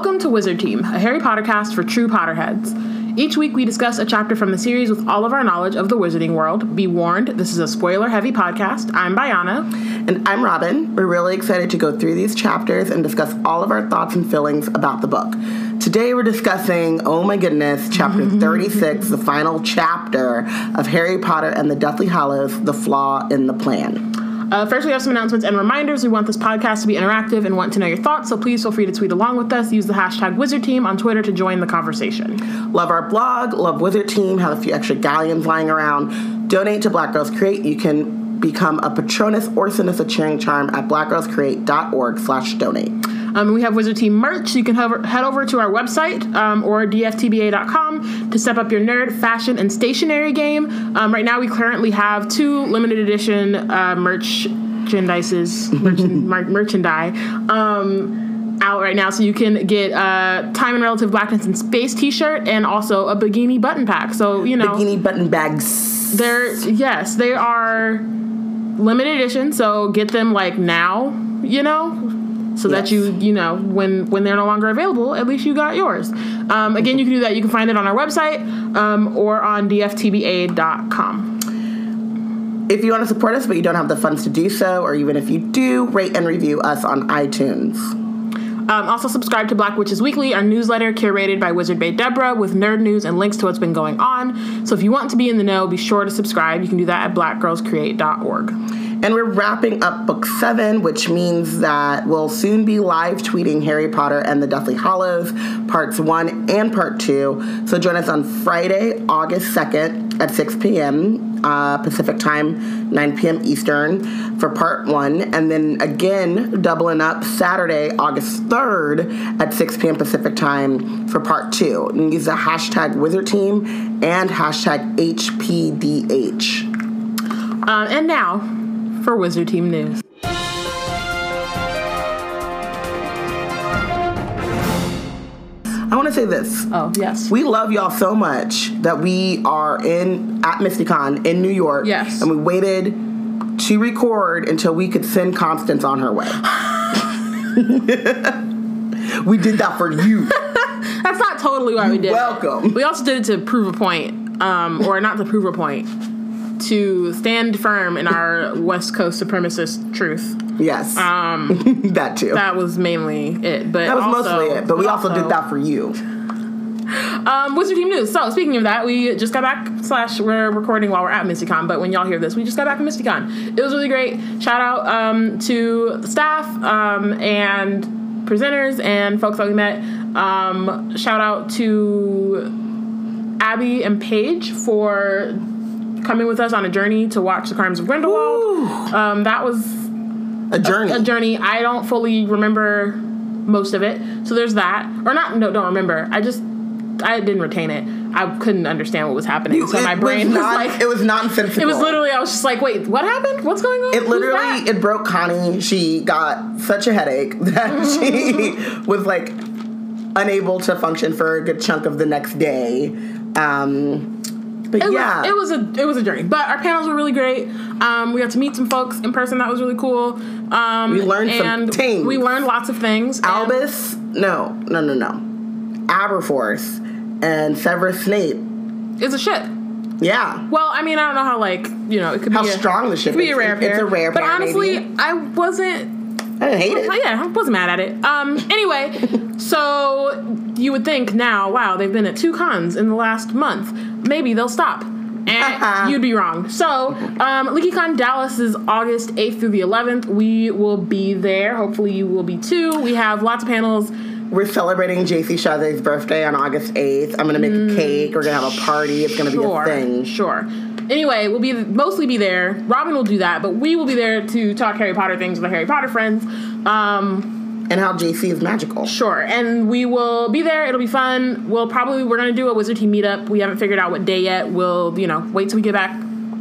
Welcome to Wizard Team, a Harry Potter cast for true Potterheads. Each week we discuss a chapter from the series with all of our knowledge of the wizarding world. Be warned, this is a spoiler heavy podcast. I'm Bayana. And I'm Robyn. We're really excited to go through these chapters and discuss all of our thoughts and feelings about the book. Today we're discussing, oh my goodness, chapter mm-hmm. 36, the final chapter of Harry Potter and the Deathly Hallows The Flaw in the Plan. Uh, first, we have some announcements and reminders. We want this podcast to be interactive and want to know your thoughts, so please feel free to tweet along with us. Use the hashtag Wizard Team on Twitter to join the conversation. Love our blog, love Wizard Team, have a few extra galleons lying around. Donate to Black Girls Create. You can become a Patronus or send us a cheering charm at blackgirlscreate.org slash donate. Um, we have Wizard Team merch. You can hover, head over to our website um, or dftba.com to step up your nerd, fashion, and stationery game. Um, right now, we currently have two limited edition uh, merchandises, merchan- mer- merchandise um, out right now. So you can get uh, Time and Relative Blackness and Space t-shirt and also a bikini button pack. So, you know. Bikini button bags. They're, yes, they are limited edition. So get them like now, you know, so yes. that you you know when when they're no longer available at least you got yours um, again you can do that you can find it on our website um, or on dftba.com if you want to support us but you don't have the funds to do so or even if you do rate and review us on itunes um, also, subscribe to Black Witches Weekly, our newsletter curated by Wizard Bay Deborah with nerd news and links to what's been going on. So, if you want to be in the know, be sure to subscribe. You can do that at blackgirlscreate.org. And we're wrapping up book seven, which means that we'll soon be live tweeting Harry Potter and the Deathly Hallows, parts one and part two. So join us on Friday, August 2nd at 6 p.m. Uh, Pacific time, 9 p.m. Eastern for part one. And then again, doubling up Saturday, August 3rd at 6 p.m. Pacific time for part two. And use the hashtag Wizard Team and hashtag HPDH. Uh, and now, for Wizard Team News. I want to say this. Oh, yes. We love y'all so much that we are in at MystiCon in New York. Yes. And we waited to record until we could send Constance on her way. we did that for you. That's not totally why we did welcome. it. We also did it to prove a point, um, or not to prove a point to stand firm in our West Coast supremacist truth. Yes. Um, that too. That was mainly it. But that was also, mostly it. But we also, also, did that for you. Um, Wizard Team News. So speaking of that, we just got back. Slash, we're recording while we're at MystiCon. But when y'all hear this, we just got back from MystiCon. It was really great. Shout out um, to the staff um, and presenters and folks that we met. Um, shout out to Abby and Paige for coming with us on a journey to watch the crimes of Grindelwald. Um, that was a journey. A, a, journey. I don't fully remember most of it, so there's that. Or not. No, don't remember. I just I didn't retain it. I couldn't understand what was happening, you, so my brain was, was, like it was nonsensical. It was literally I was just like, wait, what happened? What's going on? It literally it broke Connie. She got such a headache that she was like unable to function for a good chunk of the next day. Um, but it yeah, was, it was a it was a journey. But our panels were really great. Um, we got to meet some folks in person. That was really cool. Um, we learned some things. We learned lots of things. Albus, no, no, no, no. Aberforth and Severus Snape is a ship. Yeah. Well, I mean, I don't know how like you know it could how be a, strong the ship. Could be a rare pair. It's a rare but pair. But honestly, maybe. I wasn't. I didn't hate it. Yeah, I wasn't mad at it. Um. Anyway, so you would think now, wow, they've been at two cons in the last month. Maybe they'll stop. And you'd be wrong. So, um, LeakyCon Dallas is August 8th through the 11th. We will be there. Hopefully, you will be too. We have lots of panels. We're celebrating JC Chasez's birthday on August 8th. I'm going to make mm, a cake. We're going to have a party. It's going to sure, be a thing. Sure. Anyway, we'll be mostly be there. Robyn will do that, but we will be there to talk Harry Potter things with our Harry Potter friends. Um, and how JC is magical. Sure, and we will be there. It'll be fun. We'll probably we're gonna do a Wizard Team meetup. We haven't figured out what day yet. We'll you know wait till we get back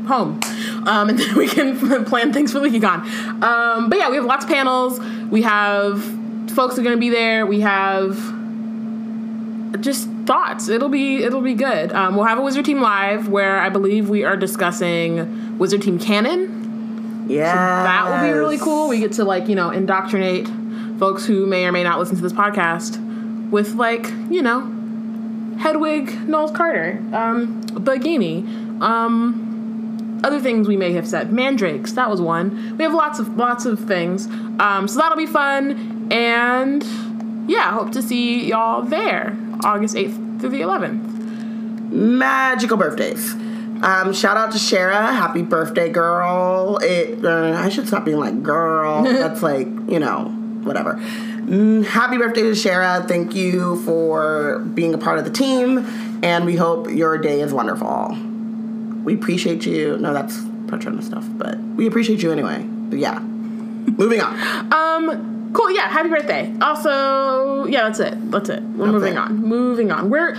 home, um, and then we can plan things for LeakyCon. Um, but yeah, we have lots of panels. We have folks are gonna be there. We have just thoughts. It'll be it'll be good. Um, we'll have a Wizard Team live where I believe we are discussing Wizard Team canon. Yeah, so that will be really cool. We get to like you know indoctrinate folks who may or may not listen to this podcast with like you know Hedwig Knowles Carter, um, Bagini, um, other things we may have said. Mandrakes, that was one. We have lots of lots of things. Um, so that'll be fun, and yeah, hope to see y'all there, August eighth through the eleventh. Magical birthdays. Um, shout out to Shara. Happy birthday, girl. It. Uh, I should stop being like girl. That's like you know whatever. Mm, happy birthday to Shara. Thank you for being a part of the team, and we hope your day is wonderful. We appreciate you. No, that's Petrona stuff, but we appreciate you anyway. But yeah, moving on. Um, cool. Yeah, happy birthday. Also, yeah, that's it. That's it. We're That's moving on. Moving on. We're.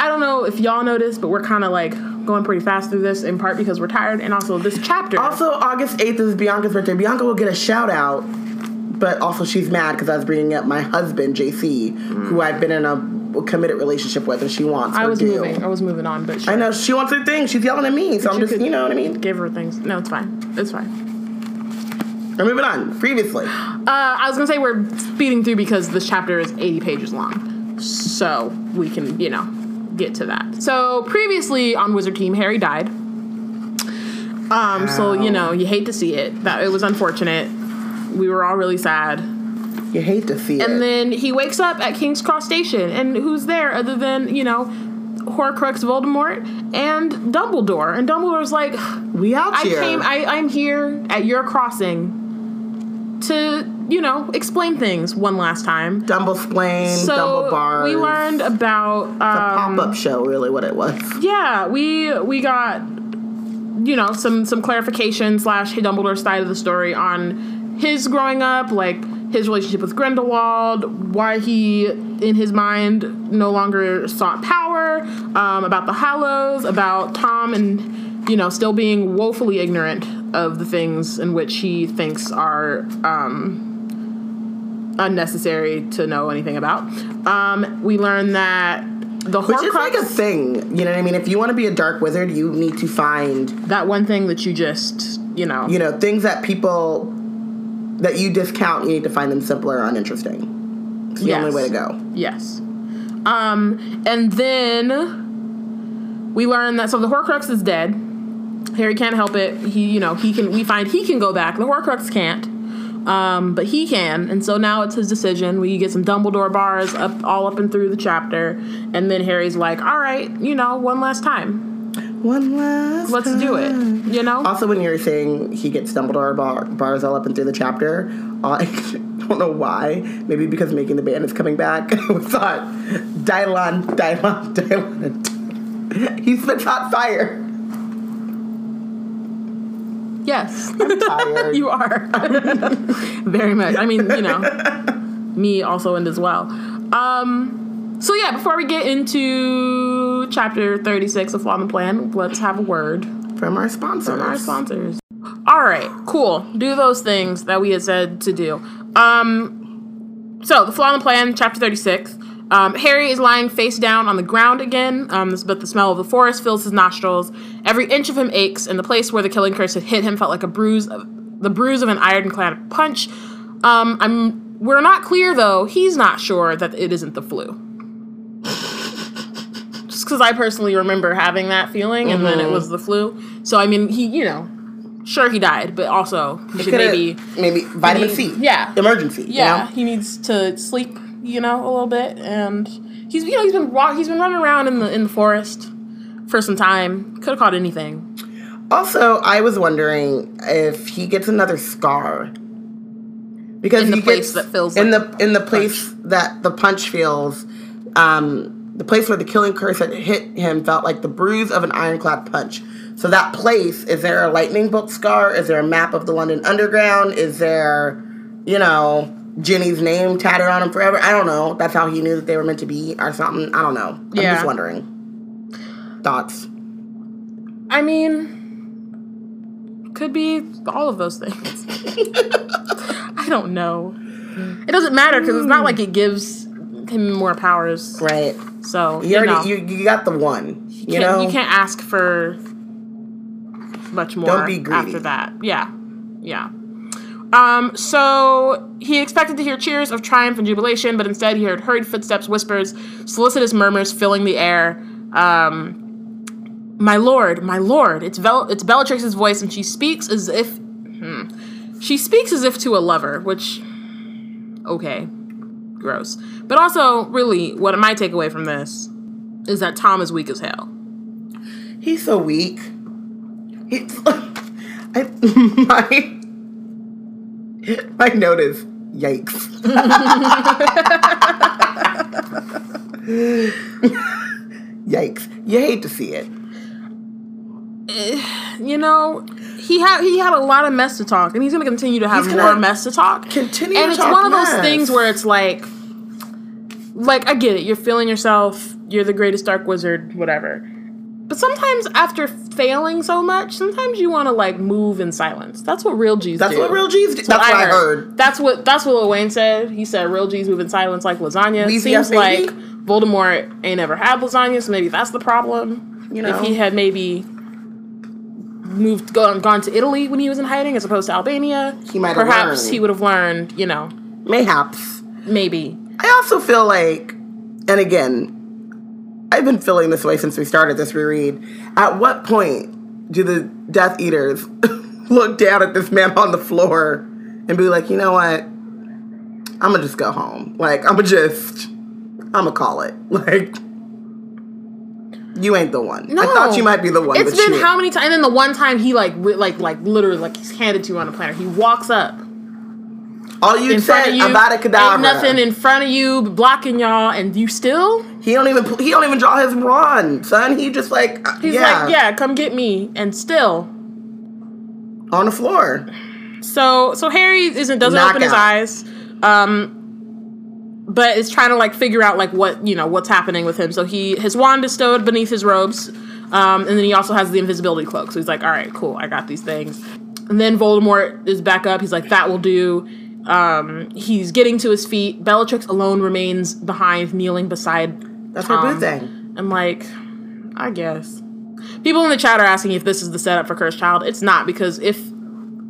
I don't know if y'all noticed, but we're kind of like going pretty fast through this in part because we're tired, and also this chapter. Also, August 8th is Bianca's birthday. Bianca will get a shout out, but also she's mad because I was bringing up my husband, JC, who mm. I've been in a committed relationship with, and she wants I was due. moving. I was moving on, but sure. I know, she wants her thing. She's yelling at me, so I'm just, could- you know what I mean? give her things. No, it's fine. It's fine. We're moving on. Previously. Uh, I was gonna say we're speeding through because this chapter is 80 pages long, so we can, you know, get to that. So previously on Wizard Team, Harry died. Um, so you know, you hate to see it. That it was unfortunate. We were all really sad. You hate to see And it. then he wakes up at King's Cross Station, and who's there other than you know, Horcrux, Voldemort, and Dumbledore? And Dumbledore's like, we out I here. came. I, I'm here at your crossing to, you know, explain things one last time. Dumble splain, So Dumble we learned about. Um, pop up show, really, what it was. yeah, we we got you know some some clarification slash hey Dumbledore side of the story on his growing up, like his relationship with Grindelwald, why he in his mind no longer sought power, um, about the Hallows, about Tom and you know still being woefully ignorant of the things in which he thinks are um, unnecessary to know anything about. Um, we learn that the Which is like a thing. You know what I mean? If you want to be a dark wizard, you need to find, that one thing that you just you know you know, things that people that you discount, you need to find them simpler or uninteresting. It's the Yes. only way to go. yes um and then we learn that so the horcrux is dead harry can't help it. He you know he can we find he can go back. The horcrux can't. Um but he can. And so now it's his decision. We get some dumbledore bars up all up and through the chapter. And then harry's like all right you know one last time. One last let's do it you know? Also, when you were saying he gets Dumbledore bar, bars all up and through the chapter, I don't know why. Maybe because making the band is coming back. we thought, Dylan, Dylan, Dylan. he spits hot fire. Yes I'm tired. You are. Very much. I mean, you know, me also and as well. Um, so yeah, before we get into chapter 36 of Flaw in the Plan, let's have a word From our sponsors. from our sponsors. All right, cool. Do those things that we had said to do. Um, so the Flaw in the Plan, chapter 36. Um, Harry is lying face down on the ground again, um, but the smell of the forest fills his nostrils. Every inch of him aches, and the place where the killing curse had hit him felt like a bruise, of, the bruise of an ironclad punch. Um, I'm. We're not clear though. He's not sure that it isn't the flu. Just because I personally remember having that feeling, and then it was the flu. So I mean, he, you know, sure he died, but also he should maybe maybe vitamin C. yeah. Emergency. you yeah, know? he needs to sleep, you know, a little bit, and he's you know he's been walk he's been running around in the in the forest for some time. Could have caught anything. Also, I was wondering if he gets another scar. Because In the he place gets- that feels in like the in the place that the punch feels, um, the place where the killing curse had hit him felt like the bruise of an ironclad punch. So that place is there a lightning bolt scar? Is there a map of the London Underground? Is there, you know, Ginny's name tatted on him forever? I don't know. That's how he knew that they were meant to be or something. I don't know. I'm Yeah. just wondering. Thoughts. I mean, could be all of those things. I don't know. It doesn't matter because it's not like it gives him more powers. Right. So You you, already know, you, you got the one. You, can't, know you can't ask for much more Don't be greedy. after that. Yeah, yeah. Um, so he expected to hear cheers of triumph and jubilation, but instead he heard hurried footsteps, whispers, solicitous murmurs filling the air. Um, my lord, my lord. It's Vel- it's Bellatrix's voice, and she speaks as if hmm, she speaks as if to a lover, which okay, gross. But also, really, what my takeaway from this is that Tom is weak as hell. He's so weak. He's I, my my note is yikes. yikes. You hate to see it. You know, he had he had a lot of mess to talk, and he's gonna continue to have more mess to talk. continue and to it's one of those mess. things where it's like, like I get it, you're feeling yourself, you're the greatest dark wizard, whatever. But sometimes after failing so much, sometimes you want to like move in silence. That's what real G's That's do. what real G's do. That's what I heard. That's what that's what Lil Wayne said. He said real G's move in silence like lasagna. Weezy Seems like Voldemort ain't ever had lasagna, so maybe that's the problem. You know. if he had maybe moved gone gone to Italy when he was in hiding as opposed to Albania, He might have perhaps learned. he would have learned. You know, Mayhaps. maybe. I also feel like, and again, I've been feeling this way since we started this reread. At what point do the Death Eaters look down at this man on the floor and be like, you know what? I'm gonna just go home. Like, I'm gonna just, I'm gonna call it. Like, you ain't the one. I thought you might be the one. It's but been how many times? And then the one time he like like like literally like he's handed to you on a platter. He walks up All you said of you, about a ain't cadaver. nothing in front of you, blocking y'all, and you still. he don't even he don't even draw his run, son. He just like uh, He's yeah, like, yeah, come get me, and still. on the floor. So so Harry isn't doesn't open his eyes, um, but is trying to like figure out like what you know what's happening with him. So he his wand is stowed beneath his robes, um, and then he also has the invisibility cloak. So he's like, all right, cool, I got these things. And then Voldemort is back up. He's like, that will do. Um, he's getting to his feet. Bellatrix alone remains behind, kneeling beside. That's her boo thing. I'm like, I guess. People in the chat are asking if this is the setup for Cursed Child. It's not because if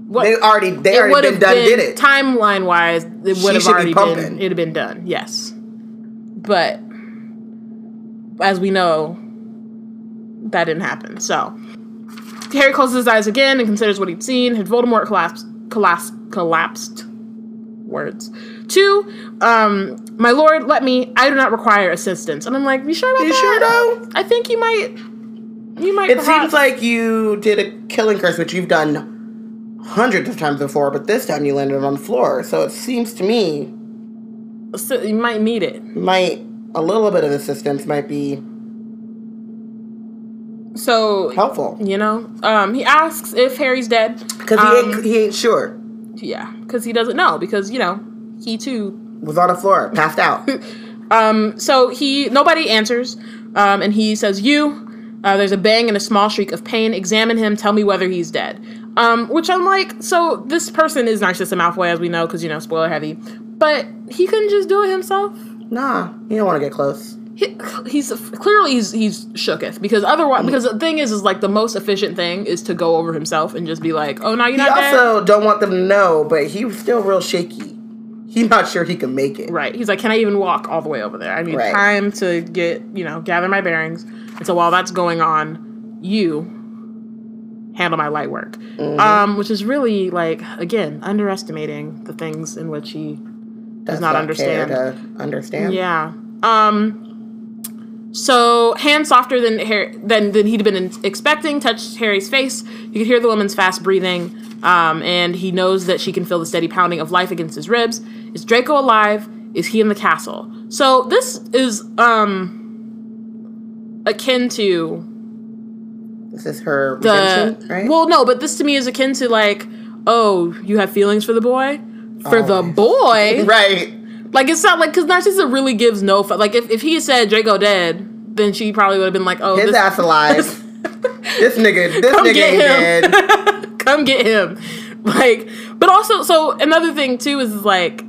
what They already they it already been done been did it. timeline wise. It would have should be already been. It'd have been done. Yes, but as we know, that didn't happen. So Harry closes his eyes again and considers what he'd seen. Had Voldemort collapsed? Collapsed? Collapsed? Words. Two. Um, my lord, let me. I do not require assistance. And I'm like, you sure about You that? sure though? I think you might. You might. It perhaps- seems like you did a killing curse, which you've done hundreds of times before, but this time you landed on the floor. So it seems to me so you might need it. might a little bit of assistance might be So helpful You know, um, he asks if Harry's dead. because he Um, ain't he ain't sure. Yeah, because he doesn't know. Because you know, he too. Was on the floor, passed out. Um, so he nobody answers, um, and he says, "You." Uh, there's a bang and a small shriek of pain. Examine him. Tell me whether he's dead. Um, which I'm like, so this person is Narcissa Malfoy, as we know, because you know, spoiler heavy. But he couldn't just do it himself. nah, you don't want to get close. He, he's clearly he's he's shooketh because otherwise because the thing is is like the most efficient thing is to go over himself and just be like oh no you're He not dead also don't want them to know, but he was still real shaky. He's not sure he can make it. Right. He's like, can I even walk all the way over there? I need Right. time to get, you know, gather my bearings. And so while that's going on, you handle my light work. Mm-hmm. Um, which is really like, again, underestimating the things in which he does Does not care understand. to understand. Yeah. Um. So hands softer than Harry than than he'd been expecting touched Harry's face. You could hear the woman's fast breathing, um, and he knows that she can feel the steady pounding of life against his ribs. Is Draco alive? Is he in the castle? So this is um akin to This is her the redemption, right? well, no, but this to me is akin to like, oh, you have feelings for the boy. For the boy, right. Like it's not like because Narcissa really gives no fu- like if, if he had said Draco dead, then she probably would have been like, oh, His this, ass alive. this nigga, this come nigga get ain't him, dead. come get him, like. But also, so another thing too is like,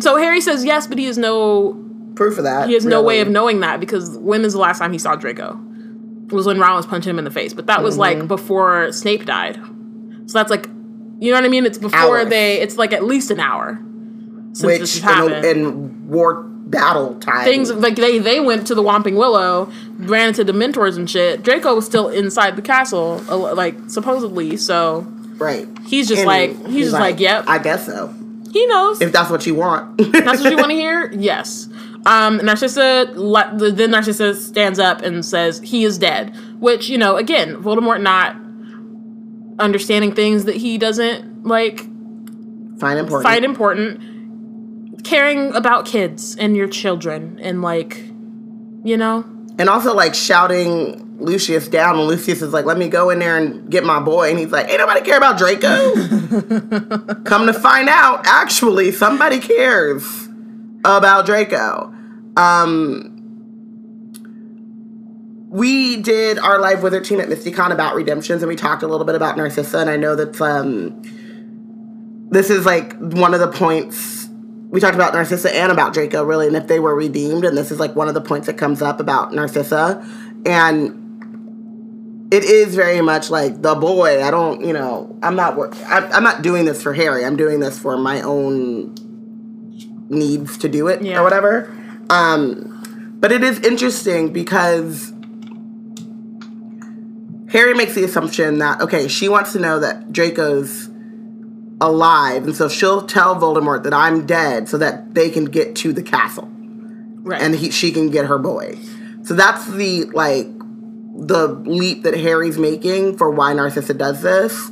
so Harry says yes, but he has no Proof of that. he has no way of knowing that because when is the last time he saw Draco? It was when Ron was punching him in the face, but that was Mm-hmm. like before Snape died. So that's like You know what I mean? It's before Hours. they. It's like at least an hour since which in, in war battle time Things like they they went to the Whomping Willow, ran into the mentors and shit. Draco was still inside the castle, uh, like supposedly. So right. he's just And like he's, just like, yep, I guess so. he knows. If that's what you want. That's what you want to hear? Yes. Um, Narcissa, then Narcissa stands up and says he is dead, which, you know, again, Voldemort not understanding things that he doesn't, like, Fine important. find important, caring about kids and your children, and, like, you know? And also like shouting Lucius down and Lucius is like, let me go in there and get my boy. And he's like, ain't nobody care about Draco. Come to find out, actually, somebody cares about Draco. Um we did our live wizard team at MystiCon about redemptions and we talked a little bit about Narcissa and I know that um this is like one of the points we talked about Narcissa and about Draco really, and if they were redeemed, and this is like one of the points that comes up about Narcissa, and it is very much like the boy. I don't, you know, I'm not, wor- I'm, I'm not doing this for Harry. I'm doing this for my own needs to do it Yeah. or whatever. Um, but it is interesting because Harry makes the assumption that okay, she wants to know that Draco's alive, and so she'll tell Voldemort that I'm dead, so that they can get to the castle, Right. and he, she can get her boy. So that's the like the leap that Harry's making for why Narcissa does this.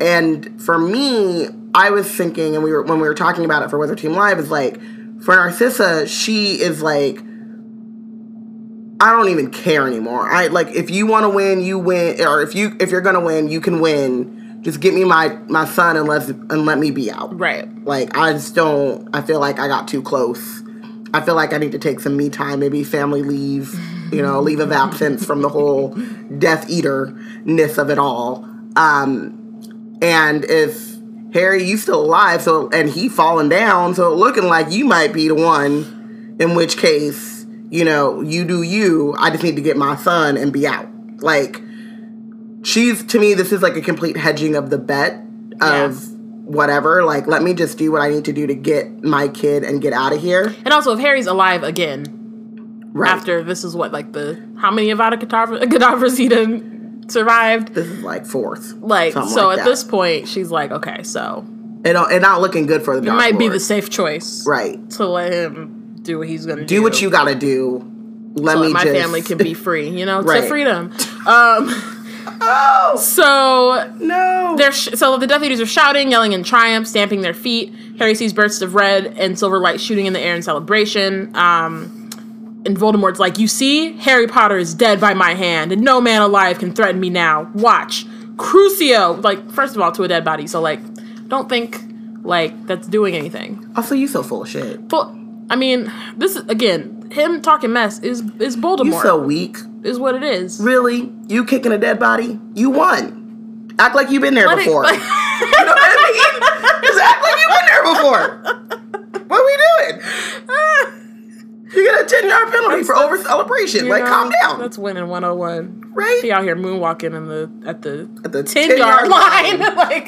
And for me, I was thinking, and we were when we were talking about it for Wizard Team Live, is like for Narcissa, she is like I don't even care anymore. I like if you want to win, you win, or if you if you're gonna win, you can win. Just get me my my son and let and let me be out. right. Like I just don't. I feel like I got too close. I feel like I need to take some me time, maybe family leave, you know, leave of absence from the whole Death Eater ness of it all. Um, and if Harry, you still alive, so and he falling down, so looking like you might be the one. In which case, you know, you do you. I just need to get my son and be out. Like she's to me, this is like a complete hedging of the bet of whatever. Like, let me just do what I need to do to get my kid and get out of here. And also, if Harry's alive again, Right. after this is what, like the, how many Avada Kedavra, Kedavras he done survived? this is like fourth. Like, so like at that. this point, she's like, okay, so it don't, it not looking good for the. it might be the safe choice. right. To let him do what he's gonna do. Do what you gotta do. Let so me my just. family can be free, you know, Right. to freedom. Um, Oh so no! they're sh- so the Death Eaters are shouting, yelling in triumph, stamping their feet. Harry sees bursts of red and silver light shooting in the air in celebration. Um, and Voldemort's like, "You see, Harry Potter is dead by my hand, and no man alive can threaten me now. Watch, Crucio!" Like, first of all, to a dead body, so like, don't think like that's doing anything. Also, you so full of shit. But I mean, this is again him talking mess is is Voldemort. You so weak. is what it is. Really? You kicking a dead body? You won. Act like you've been there Let it- before. you know what I mean? Just act like you've been there before. What are we doing? You get a 10 yard penalty for over celebration. Like, know, calm down. That's winning 101. right? He out here moonwalking in the at the, At the 10, 10 yard yard line. line. like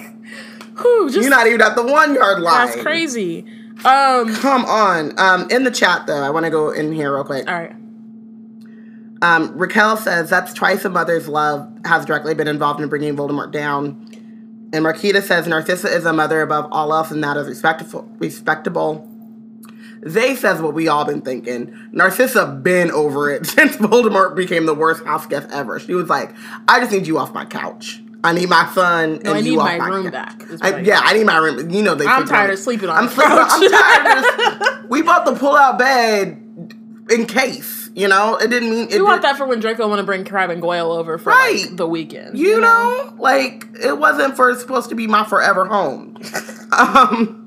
just You're not even at the one yard line. that's crazy. Um Come on. Um, in the chat, though, I want to go in here real quick. all right. Um, Raquel says that's twice a mother's love has directly been involved in bringing Voldemort down. And Marquita says Narcissa is a mother above all else, and that is respectful. Respectable. They says what we all been thinking. Narcissa been over it since Voldemort became the worst house guest ever. She was like, "I just need you off my couch. I need my son No, and I you need my room back, I- yeah, I need my room. You know they. I'm tired of sleeping on I'm the couch. I'm tired. Of. We bought the pull-out bed in case. You know, it didn't mean it. We want that for when Draco want to bring Crabbe and Goyle over for Right. like, the weekend. You know, like it wasn't for supposed to be my forever home. um,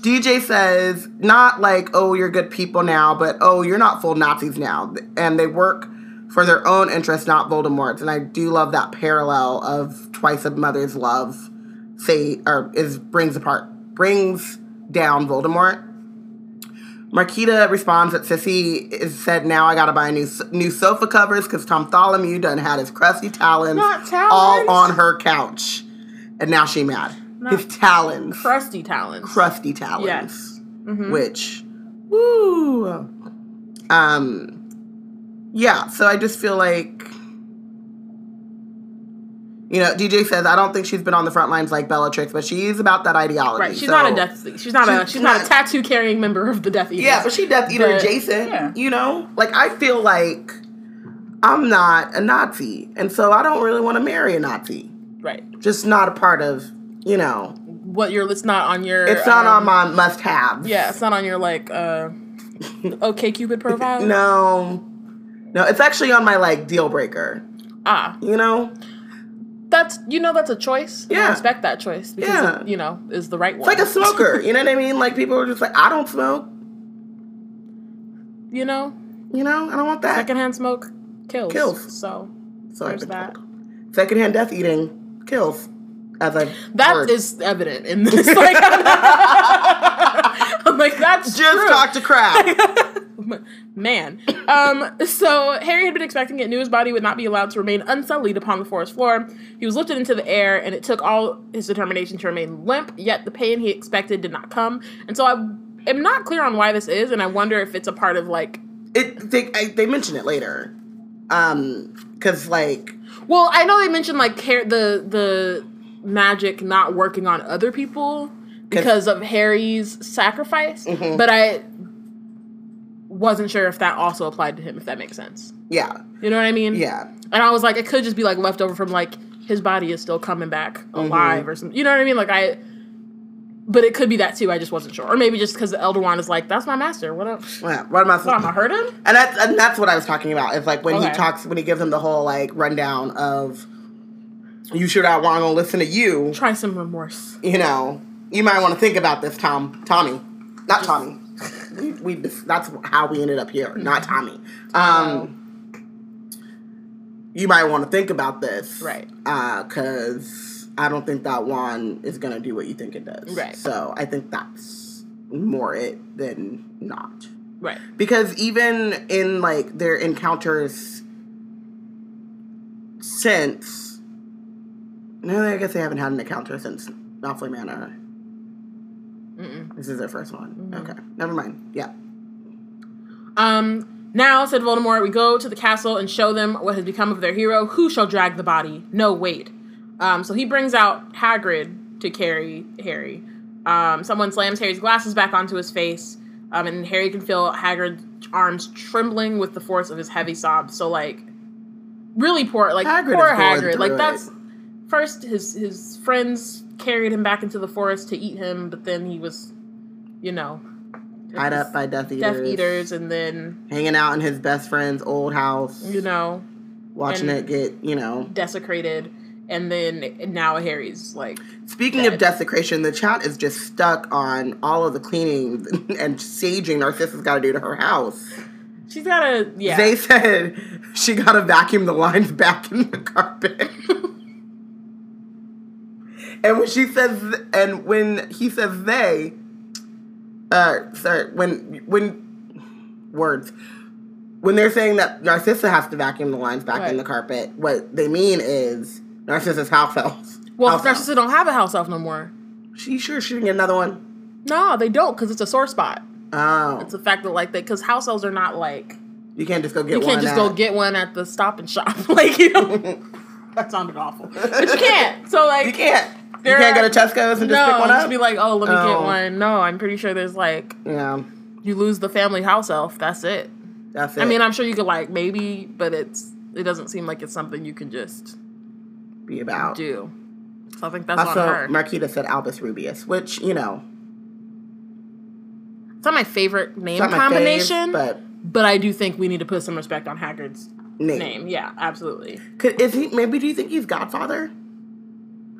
DJ says not like oh you're good people now, but oh you're not full Nazis now, and they work for their own interests, not Voldemort's. And I do love that parallel of twice a mother's love, say or is brings apart brings down Voldemort. Marquita responds that Cissy is said now I gotta buy new new sofa covers because Tom Tholomew done had his crusty talons, talons. all on her couch. and now she mad. His talons, Crusty talons. crusty talons, Yes. Mm-hmm. which, woo, um, yeah. So I just feel like. You know, DJ says I don't think she's been on the front lines like Bellatrix, but she's about that ideology. Right. She's So- not a death. She's not a. She's She's not, not- a tattoo carrying member of the Death Eaters. Yeah, but she Death Eater adjacent. yeah. You know, like I feel like I'm not a Nazi, and so I don't really want to marry a Nazi. right. Just not a part of. You know, What you're? It's not on your. it's not um, on my must-have. Yeah, it's not on your like. uh Okay, Cupid profile. No, no, it's actually on my like deal breaker. Ah, You know, that's you know that's a choice. and I Yeah. respect that choice because Yeah. it, you know is the right one. it's like a smoker. you know what I mean? Like people are just like, I don't smoke. you know, You know, I don't want that. secondhand smoke kills. Kills. So so there's that. told. Secondhand death eating kills. As I've That is heard. evident in this. Like, like that's just true. talk to crowd. Man. Um, so Harry had been expecting it, knew his body would not be allowed to remain unsullied upon the forest floor. He was lifted into the air, and it took all his determination to remain limp, yet the pain he expected did not come. And so I am not clear on why this is, and I wonder if it's a part of like it they I, they mention it later um because like well, I know they mentioned like Har- the the magic not working on other people because of Harry's sacrifice, Mhm. but I wasn't sure if that also applied to him, if that makes sense. yeah You know what I mean? yeah And I was like, it could just be like leftover from like his body is still coming back Mm-hmm. alive or something. You know what I mean? Like I, but it could be that too. I just wasn't sure, or maybe just because the Elder Wand is like, that's my master. What up? yeah what am I What am I hurt him? and that's and that's what I was talking about is like when he talks when he gives him the whole like rundown of you should I want to listen to you Try some remorse. you know you might want to think about this Tom Tommy not Tommy we, we that's how we ended up here not Tommy um you might want to think about this Right. uh because I don't think that one is gonna do what you think it does Right. so I think that's more it than not Right. because even in like their encounters since no i guess they haven't had an encounter since malfoy manor Mm-mm. this is their first one Mhm. okay never mind yeah Um. Now, said Voldemort, we go to the castle and show them what has become of their hero. Who shall drag the body? No, wait. Um. So he brings out Hagrid to carry Harry. Um. Someone slams Harry's glasses back onto his face. Um. And Harry can feel Hagrid's arms trembling with the force of his heavy sobs. So like, really poor. Like Hagrid poor Hagrid. Like it. that's first his his friends carried him back into the forest to eat him, but then he was, you know, tied up by death eaters, Death Eaters, and then hanging out in his best friend's old house you know watching it get you know desecrated, and then now Harry's like speaking Dead. of desecration the chat is just stuck on all of the cleaning and saging Narcissa's got to do to her house she's got a yeah. They said she got to vacuum the lines back in the carpet. and when she says, and when he says they, uh, sorry, when when words, when they're saying that Narcissa has to vacuum the lines back Right. in the carpet, what they mean is Narcissa's house elves. well, house elf. Narcissa don't have a house elf no more. She sure she didn't get another one. No, they don't because it's a sore spot. Oh, It's the fact that like they because house elves are not like you can't just go get you one. can't just at- go get one at the stop and shop like you know. that sounded awful, but you can't. So like You can't. You can't go to Tesco's and just no, pick one up. just be like, oh, let me get Oh. one. No, I'm pretty sure there's like yeah, you lose the family house elf. That's it. that's it. I mean, I'm sure you could like maybe, but it's it doesn't seem like it's something you can just be about. do. So I think that's Also, on her. Marquita said Albus Rubeus, which you know, it's not my favorite name it's not my combination, fave, but but I do think we need to put some respect on Hagrid's name. name. Yeah, absolutely. Could, is he? Maybe do you think he's Godfather?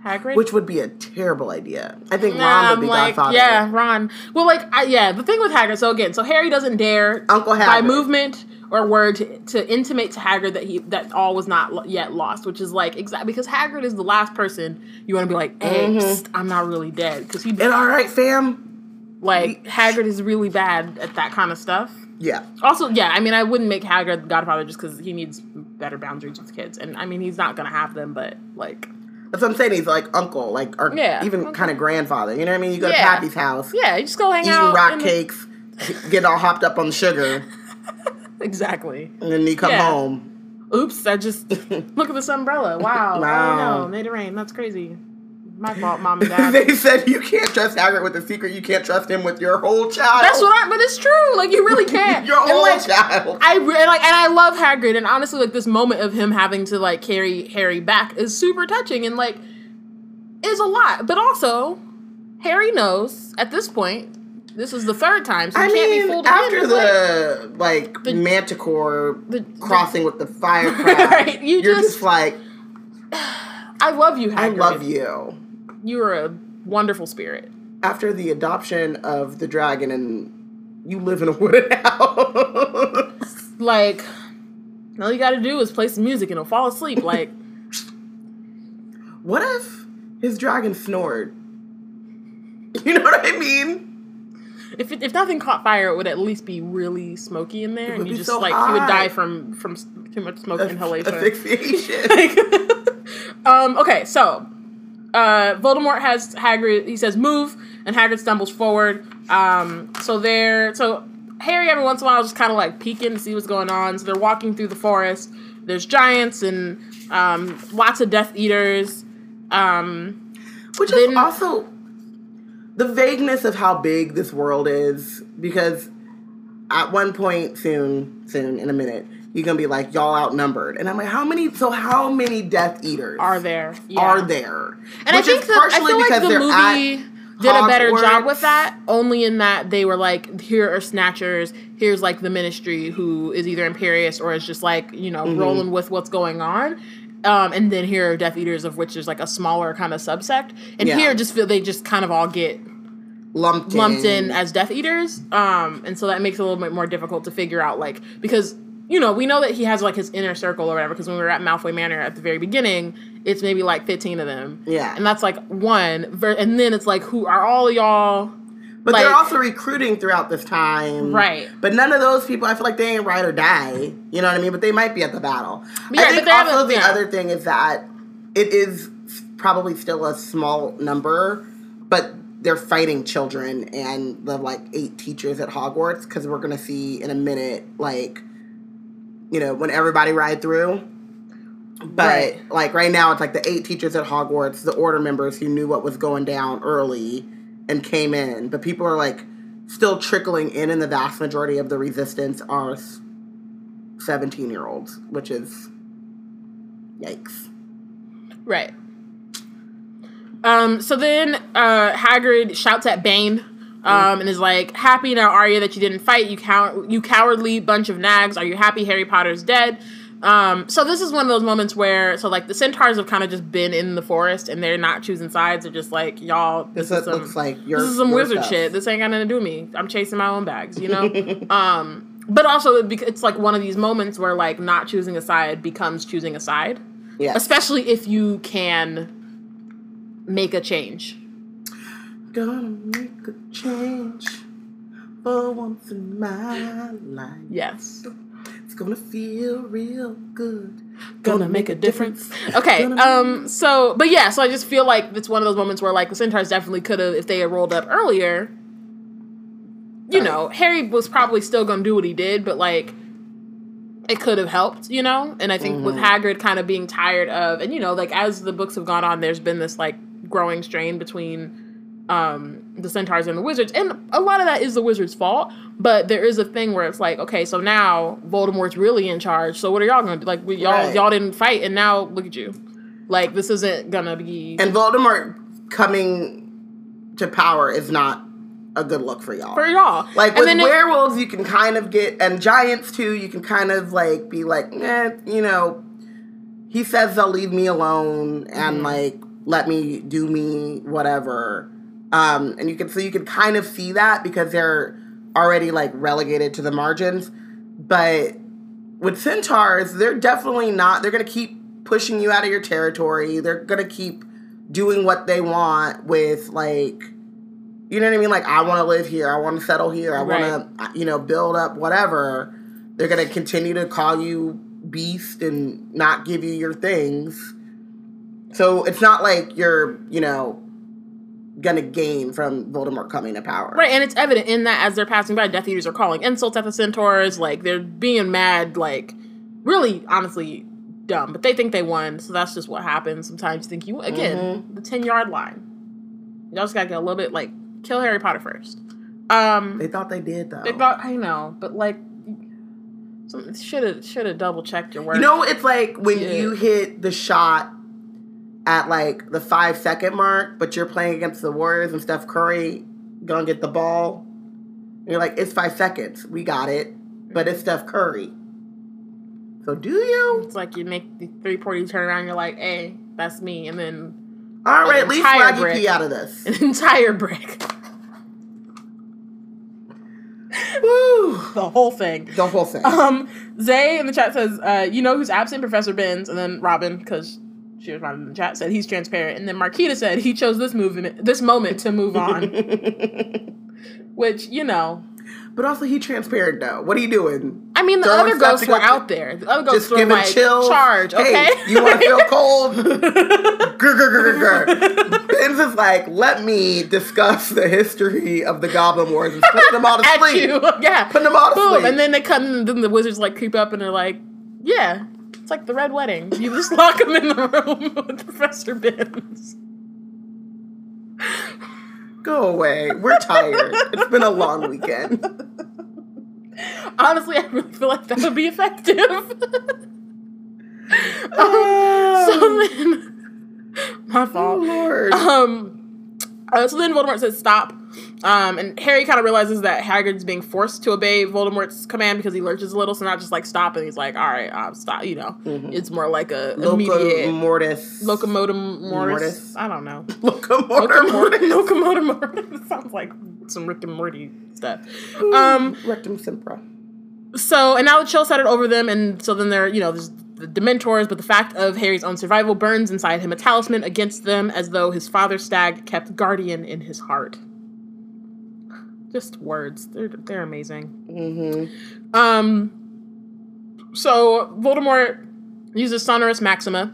Hagrid. Which would be a terrible idea. I think Nah, Ron would I'm be like, Godfather. yeah, Ron. Well, like, I, yeah, the thing with Hagrid. So again, so Harry doesn't dare Uncle by Hagrid. movement or word to, to intimate to Hagrid that he that all was not lo- yet lost, which is like exactly because Hagrid is the last person you want to be like, hey, Mhm. psst, I'm not really dead because he And all right, fam. like Hagrid is really bad at that kind of stuff. Yeah, Also, yeah, I mean, I wouldn't make Hagrid the Godfather just because he needs better boundaries with kids, and I mean, he's not gonna have them, but like, That's what I'm saying. He's like uncle, like or Yeah, even okay. kind of grandfather. You know what I mean? You go to Yeah. Pappy's house, Yeah, you just go hang eating out. rock and- cakes, get all hopped up on the sugar, Exactly. and then you come Yeah. home. Oops, I just look at this umbrella. Wow. Wow. Oh no, made it rain. That's crazy. My fault, mom and dad. they said you can't trust Hagrid with a secret. You can't trust him with your whole child. That's what I. But it's true. Like you really can't. your And, whole like, child. I re- like, and I love Hagrid, and honestly, like this moment of him having to like carry Harry back is super touching, and like is a lot. But also, Harry knows at this point. This is the third time, so he I can't mean, be fooled again. after It's like- the like The- manticore the- crossing with the fire Right, you you're just- just, like, I love you, Hagrid. I love you. You are a wonderful spirit. After the adoption of the dragon, and you live in a wooded house. Like, all you got to do is play some music and he'll fall asleep. Like, what if his dragon snored? You know what I mean? if it, if nothing caught fire, it would at least be really smoky in there, and you just so like he would die from from too much smoke inhalation. Asphyxiation. um, okay, so uh, Voldemort has Hagrid. He says move, and Hagrid stumbles forward. Um, so they're so Harry every once in a while just kind of like peeking to see what's going on. So they're walking through the forest. There's giants and um, lots of Death Eaters. Um, Which Then- is also the vagueness of how big this world is, because at one point soon, soon in a minute, you're gonna be like, y'all outnumbered, and I'm like, how many? So how many Death Eaters are there? Yeah. are there? And I think that I partially feel like because the they're movie did a better job with that. Only in that they were like, here are snatchers. Here's like the Ministry, who is either Imperious or is just like you know Mm-hmm. rolling with what's going on. Um, and then here are Death Eaters, of which there's like a smaller kind of subsect. And Yeah. here, just feel they just kind of all get lumped lumped in as Death Eaters. Um, and so that makes it a little bit more difficult to figure out, like, because, you know, we know that he has, like, his inner circle or whatever, because when we were at Malfoy Manor at the very beginning, it's maybe, like, 15 of them. Yeah. And that's, like, one. Ver- and then it's, like, who are all y'all... But they're also recruiting throughout this time. Right. But none of those people, I feel like they ain't ride or die. You know what I mean? But they might be at the battle. Yeah, I think also the yeah. other thing is that it is probably still a small number, but they're fighting children and the like eight teachers at Hogwarts because we're gonna see in a minute, like, you know, when everybody ride through. But Right. like right now, it's like the eight teachers at Hogwarts, the order members who knew what was going down early and came in. But people are like still trickling in, and the vast majority of the resistance are seventeen year olds, which is yikes. Right. Um, so then uh, Hagrid shouts at Bane um, and is like, "Happy now, are you that you didn't fight? You cow- you cowardly bunch of nags. Are you happy Harry Potter's dead?" Um, so this is one of those moments where, so like the centaurs have kind of just been in the forest and they're not choosing sides. They're just like, y'all, this, is some, looks like your- this is some wizard stuff." shit. This ain't got nothing to do with me. I'm chasing my own bags, you know. um, but also it it's like one of these moments where like not choosing a side becomes choosing a side Yeah. especially if you can make a change. Gonna make a change for once in my life. Yes. It's gonna feel real good. Gonna make a difference. Okay. Um so but yeah, so I just feel like it's one of those moments where like the Centaurs definitely could have if they had rolled up earlier, you Right. know, Harry was probably still gonna do what he did, but like it could have helped, you know? And I think with Mm-hmm. Hagrid kind of being tired of and you know, like as the books have gone on, there's been this like growing strain between um the centaurs and the wizards and a lot of that is the wizards fault but there is a thing where it's like okay so now voldemort's really in charge so what are y'all gonna do like we, y'all Right. y'all didn't fight and now look at you like this isn't gonna be And Voldemort coming to power is not a good look for y'all. for y'all like and with then it- werewolves, you can kind of get, and giants too. You can kind of like be like, eh, you know, he says they'll leave me alone and Mm-hmm. like let me do me whatever. Um, and you can so you can kind of see that because they're already like relegated to the margins. But with centaurs, they're definitely not. They're gonna keep pushing you out of your territory. They're gonna keep doing what they want with like you know what I mean? Like, I want to live here. I want to settle here. I want to, you know, build up whatever. They're going to continue to call you beast and not give you your things. So it's not like you're, you know, gonna gain from Voldemort coming to power. Right, and it's evident in that as they're passing by, Death Eaters are calling insults at the Centaurs. Like they're being mad, like really, honestly, dumb. But they think they won, so that's just what happens. Sometimes you think you again Mm-hmm. the ten yard line. Y'all just gotta get a little bit like kill Harry Potter first. Um, They thought they did though. they thought I know, but like, should have should have double checked your work. You know, it's like when Yeah. you hit the shot at like the five second mark, but you're playing against the Warriors and Steph Curry gonna get the ball. And you're like, it's five seconds. We got it. But it's Steph Curry. So do you? it's like you make the three point, you turn around, you're like, hey, that's me, and then All right, least Swaggy brick. P out of this. an entire brick, Woo! the whole thing. The whole thing. Um, Zay in the chat says, uh, "You know who's absent? Professor Binns." And then Robyn, because she was in the chat, said he's transparent. And then Marquita said he chose this movement, this moment to move on. Which you know, but also, he transparent though. What are you doing? I mean, the Throwing other ghosts were out there. The other ghosts Just were giving like chills. charge. Okay, Hey, you want to feel cold? grr, grr, grr, grr, grr. Binns is like, let me discuss the history of the Goblin Wars and put them all to at sleep. you? Yeah, Putting them all to Boom. sleep. And then they come, and then the wizards like creep up, and they're like, "Yeah." It's like the red wedding. You just lock them in the room with Professor Binns. Go away. We're tired. it's been a long weekend. Honestly, I really feel like that would be effective. um, Oh, so then, my fault. Lord. Um, uh, so then Voldemort says stop. Um, and Harry kind of realizes that Hagrid's being forced to obey Voldemort's command because he lurches a little. So not just like stop, and he's like, "All right, I'll stop." You know, it's more like a immediate Mortis. locomotive mortis. Mortis. I don't know. Locomotor Mortis. Locomotive mortis. Sounds like some Rick and Morty stuff. Um, Rectum Sempra. so and now the chill settled over them, and so then they're you know there's the Dementors, but the fact of Harry's own survival burns inside him a talisman against them, as though his father's stag kept guardian in his heart. Just words, they're they're amazing. Mm-hmm. Um, so Voldemort uses Sonorous Maxima,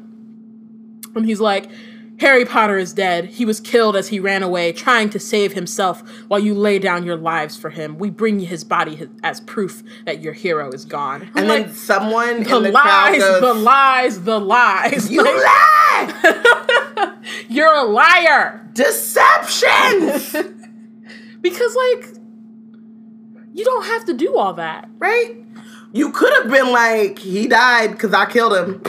and he's like, Harry Potter is dead. He was killed as he ran away, trying to save himself while you lay down your lives for him. We bring you his body as proof that your hero is gone. I'm And like, then someone the the lies, goes, the lies, the lies. You Like, lie! You're a liar. Deception! Because, like, you don't have to do all that. right? You could have been like, he died because I killed him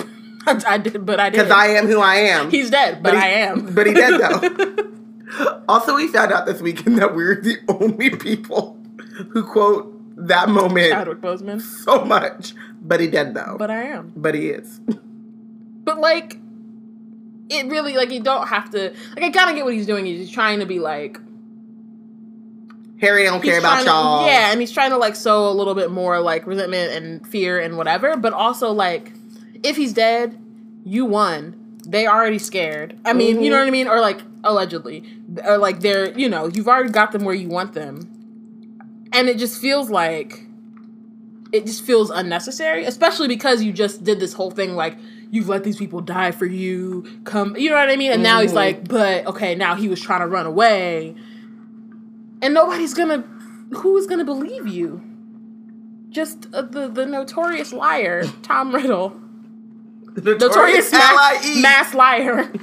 I, did, but I didn't. Cause I am who I am. He's dead, but he- I am. But he dead though. also, we found out this weekend that we're the only people who quote that moment Chadwick Boseman. so much. But he dead though. But I am. But he is. But like, it really like you don't have to. Like I kind of get what he's doing. He's trying to be like Harry don't he's care about to- y'all. Yeah, and he's trying to like sow a little bit more like resentment and fear and whatever. But also like, if he's dead, you won. They already scared. I mean, you know Mhm. what I mean? Or like allegedly, or like they're you know you've already got them where you want them, and it just feels like it just feels unnecessary, especially because you just did this whole thing like you've let these people die for you. Come, you know what I mean? And now he's Mhm. like, but okay, now he was trying to run away, and nobody's gonna. Who is gonna believe you? Just uh, the the notorious liar, Tom Riddle, The notorious mass, LIE. mass liar.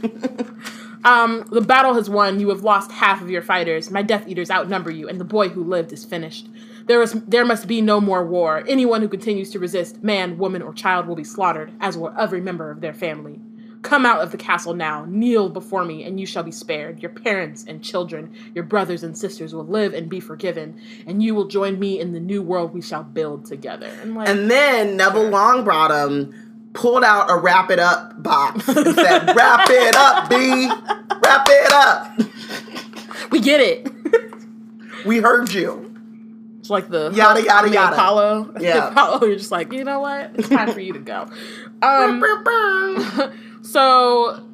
Um, the battle has won. You have lost half of your fighters. My Death Eaters outnumber you, and the boy who lived is finished. There is, there must be no more war. Anyone who continues to resist, man, woman, or child, will be slaughtered, as will every member of their family. Come out of the castle now, kneel before me, and you shall be spared. Your parents and children, your brothers and sisters will live and be forgiven, and you will join me in the new world we shall build together. And like, And then Neville Longbottom pulled out a wrap it up box and said, Wrap it up, B. Wrap it up. we get it. We heard you. It's like the Yada, yada, I mean, yada. Apollo. Yeah. Apollo. You're just like, you know what? It's time for you to go. Um, so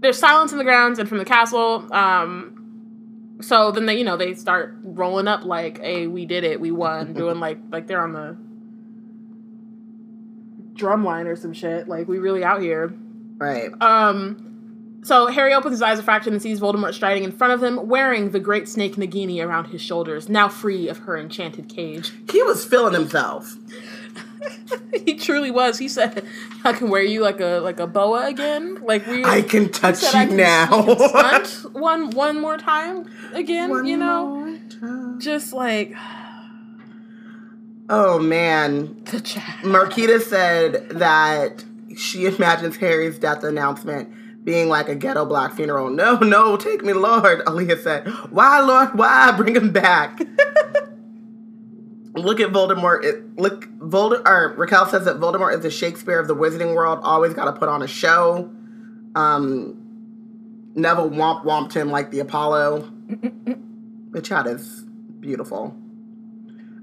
there's silence in the grounds and from the castle. Um, so then they, you know, they start rolling up like, "Hey, we did it, we won," doing like like they're on the drum line or some shit. Like we really out here. right. Um, So Harry opens his eyes a fraction and sees Voldemort striding in front of him, wearing the great snake Nagini around his shoulders, now free of her enchanted cage. He was feeling himself. he truly was. He said, "I can wear you like a like a boa again. Like we. I can touch you I can, now. can stunt one one more time again. One you know, just like Oh man. the chat. Marquita said that she imagines Harry's death announcement being like a ghetto black funeral. No, no, take me, Lord. Aaliyah said, Why, Lord? Why? Bring him back. Look at Voldemort. It, look, Voldemort. Or Raquel says that Voldemort is the Shakespeare of the Wizarding world. Always got to put on a show. Um, Neville womp womped him like the Apollo. the chat is beautiful.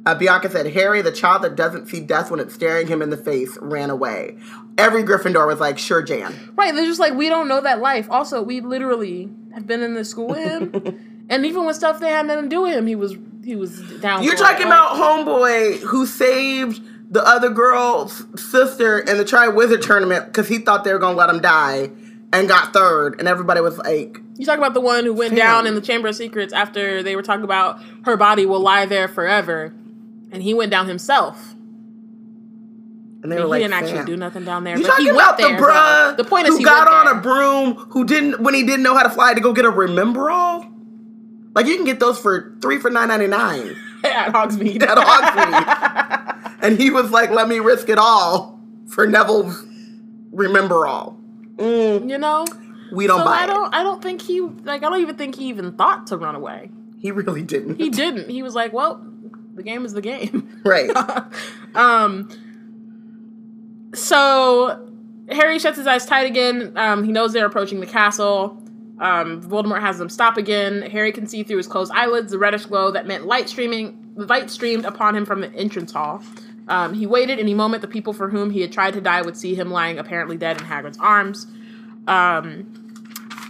Uh, Bianca said, Harry, the child that doesn't see death when it's staring him in the face, ran away. Every Gryffindor was like, sure, Jan. Right, they're just like we don't know that life. Also, we literally have been in the school with him, and even with stuff they had nothing to do with him, he was he was down. You're talking Like, about Homeboy who saved the other girl's sister in the Triwizard tournament because he thought they were going to let him die and got third. And everybody was like, You talk about the one who went Damn. down in the Chamber of Secrets after they were talking about her body will lie there forever, and he went down himself. and they he were like, We didn't actually "Fam." do nothing down there. You but he talking went about the bruh. The point is who he got on a broom who didn't when he didn't know how to fly to go get a Remembrall? Like you can get those for three for nine ninety nine at Hogsmeade. at Hogsmeade. and he was like, "Let me risk it all for Neville. Remembrall." Mm, you know. we don't so buy I it. don't. I don't think he like. I don't even think he even thought to run away. He really didn't. He didn't. He was like, "Well, the game is the game." right. um. So Harry shuts his eyes tight again. Um, he knows they're approaching the castle. Um, Voldemort has them stop again. Harry can see through his closed eyelids the reddish glow that meant light streaming. Light streamed upon him from the entrance hall. Um, he waited any moment the people for whom he had tried to die would see him lying apparently dead in Hagrid's arms. Um,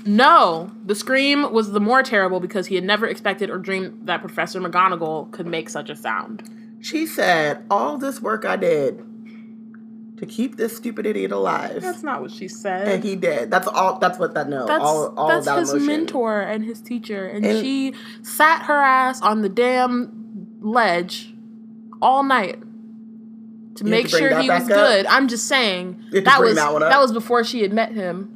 no, the scream was the more terrible because he had never expected or dreamed that Professor McGonagall could make such a sound. She said, "All this work I did to keep this stupid idiot alive." That's not what she said. and he did. That's all. That's what that no. That's all. All that's that his emotion. mentor and his teacher, and, And- she sat her ass on the damn ledge all night to make to sure he was up? good. I'm just saying You have to that was that that was before she had met him.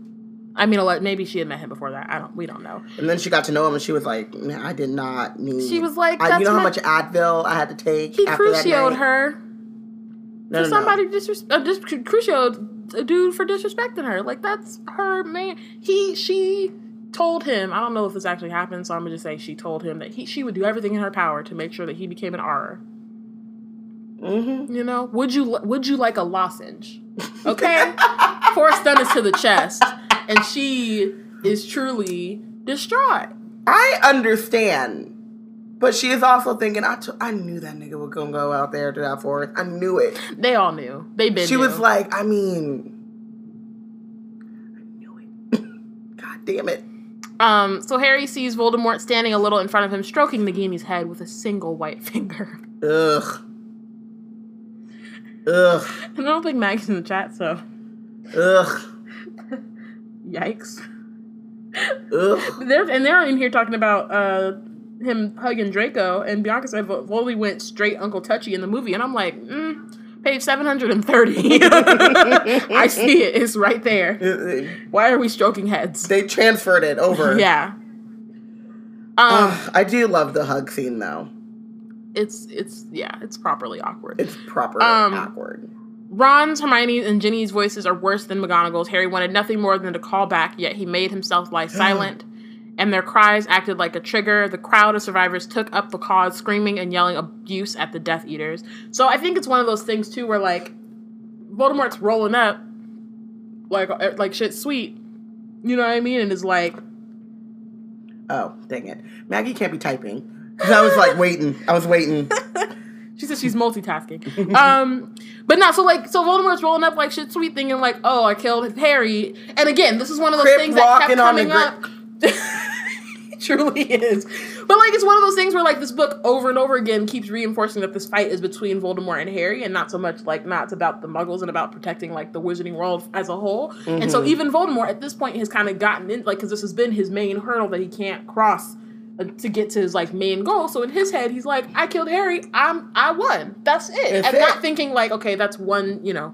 I mean, like, maybe she had met him before that. I don't. We don't know. And then she got to know him, and she was like, I did not need." She was like, I, "That's "You know how much Advil I had to take He crucioed night?" her No, no, no. somebody disres- uh, dis- crucioed a dude for disrespecting her. Like that's her man. He she told him. I don't know if this actually happened, so I'm gonna just say she told him that he she would do everything in her power to make sure that he became an R. Mm-hmm. You know, would you would you like a lozenge? Okay, four stunners to the chest, and she is truly distraught. I understand, but she is also thinking, "I, t- I knew that nigga was gonna go out there to that forest. I knew it." They all knew. They been. She knew. was like, "I mean, I knew it. God damn it." um. So Harry sees Voldemort standing a little in front of him, stroking Nagini's head with a single white finger. Ugh. Ugh. And I don't think Maggie's in the chat, so Ugh. yikes. Ugh. They're and they're in here talking about uh him hugging Draco, and Bianca said Voldy went straight Uncle Touchy in the movie, and I'm like, mm, page seven hundred and thirty. I see it. It's right there. Why are we stroking heads? They transferred it over. Yeah. Um, I do love the hug scene though. it's it's yeah, it's properly awkward. It's properly Um, awkward. Ron's, Hermione's, and Ginny's voices are worse than McGonagall's. Harry wanted nothing more than to call back, yet he made himself lie silent. And their cries acted like a trigger. The crowd of survivors took up the cause, screaming and yelling abuse at the Death Eaters. So I think it's one of those things too, where like Voldemort's rolling up, like uh, like shit sweet, you know what I mean? And is like, Oh, dang it. Maggie can't be typing. 'Cause I was like waiting. I was waiting. She says she's multitasking. um, but not so like so Voldemort's rolling up like shit sweet thinking like, oh, I killed Harry. And again, this is one of those Crip things that kept walking on the truly is. But like it's one of those things where like this book over and over again keeps reinforcing that this fight is between Voldemort and Harry and not so much like not it's about the muggles and about protecting like the wizarding world as a whole. Mm-hmm. And so even Voldemort at this point has kind of gotten in like cuz this has been his main hurdle that he can't cross uh, to get to his like main goal. So in his head he's like I killed Harry, I'm I won. That's it. It's and it. not thinking like okay, that's one, you know,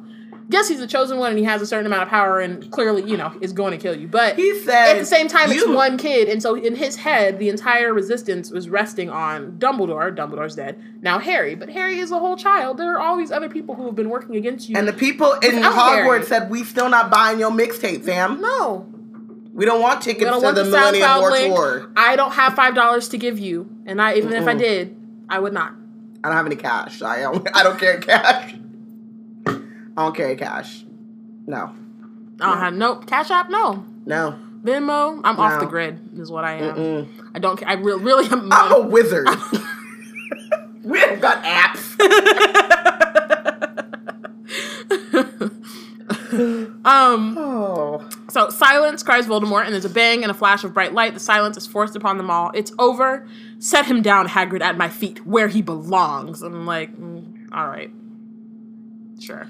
yes, he's the chosen one and he has a certain amount of power and clearly, you know, is going to kill you. But he said at the same time, it's one kid, and so in his head, the entire resistance was resting on Dumbledore. Dumbledore's dead now. Harry, but Harry is a whole child. There are all these other people who have been working against you, and the people in Hogwarts Harry. said, "We still not buying your mixtape, fam." No. We don't want tickets don't to want the, the Millennium War Tour. I don't have five dollars to give you, and I even Mm-mm. if I did, I would not. I don't have any cash. I don't, I don't carry cash. I don't carry cash. No. I don't no. have nope. Cash app, no. No. Venmo, I'm no. off the grid. Is what I am. Mm-mm. I don't. Care. I really, really am. I'm a wizard. we have got apps. um. Oh. So silence cries Voldemort, and there's a bang and a flash of bright light. The silence is forced upon them all. It's over. Set him down, Hagrid, at my feet, where he belongs. I'm like, mm, all right, sure.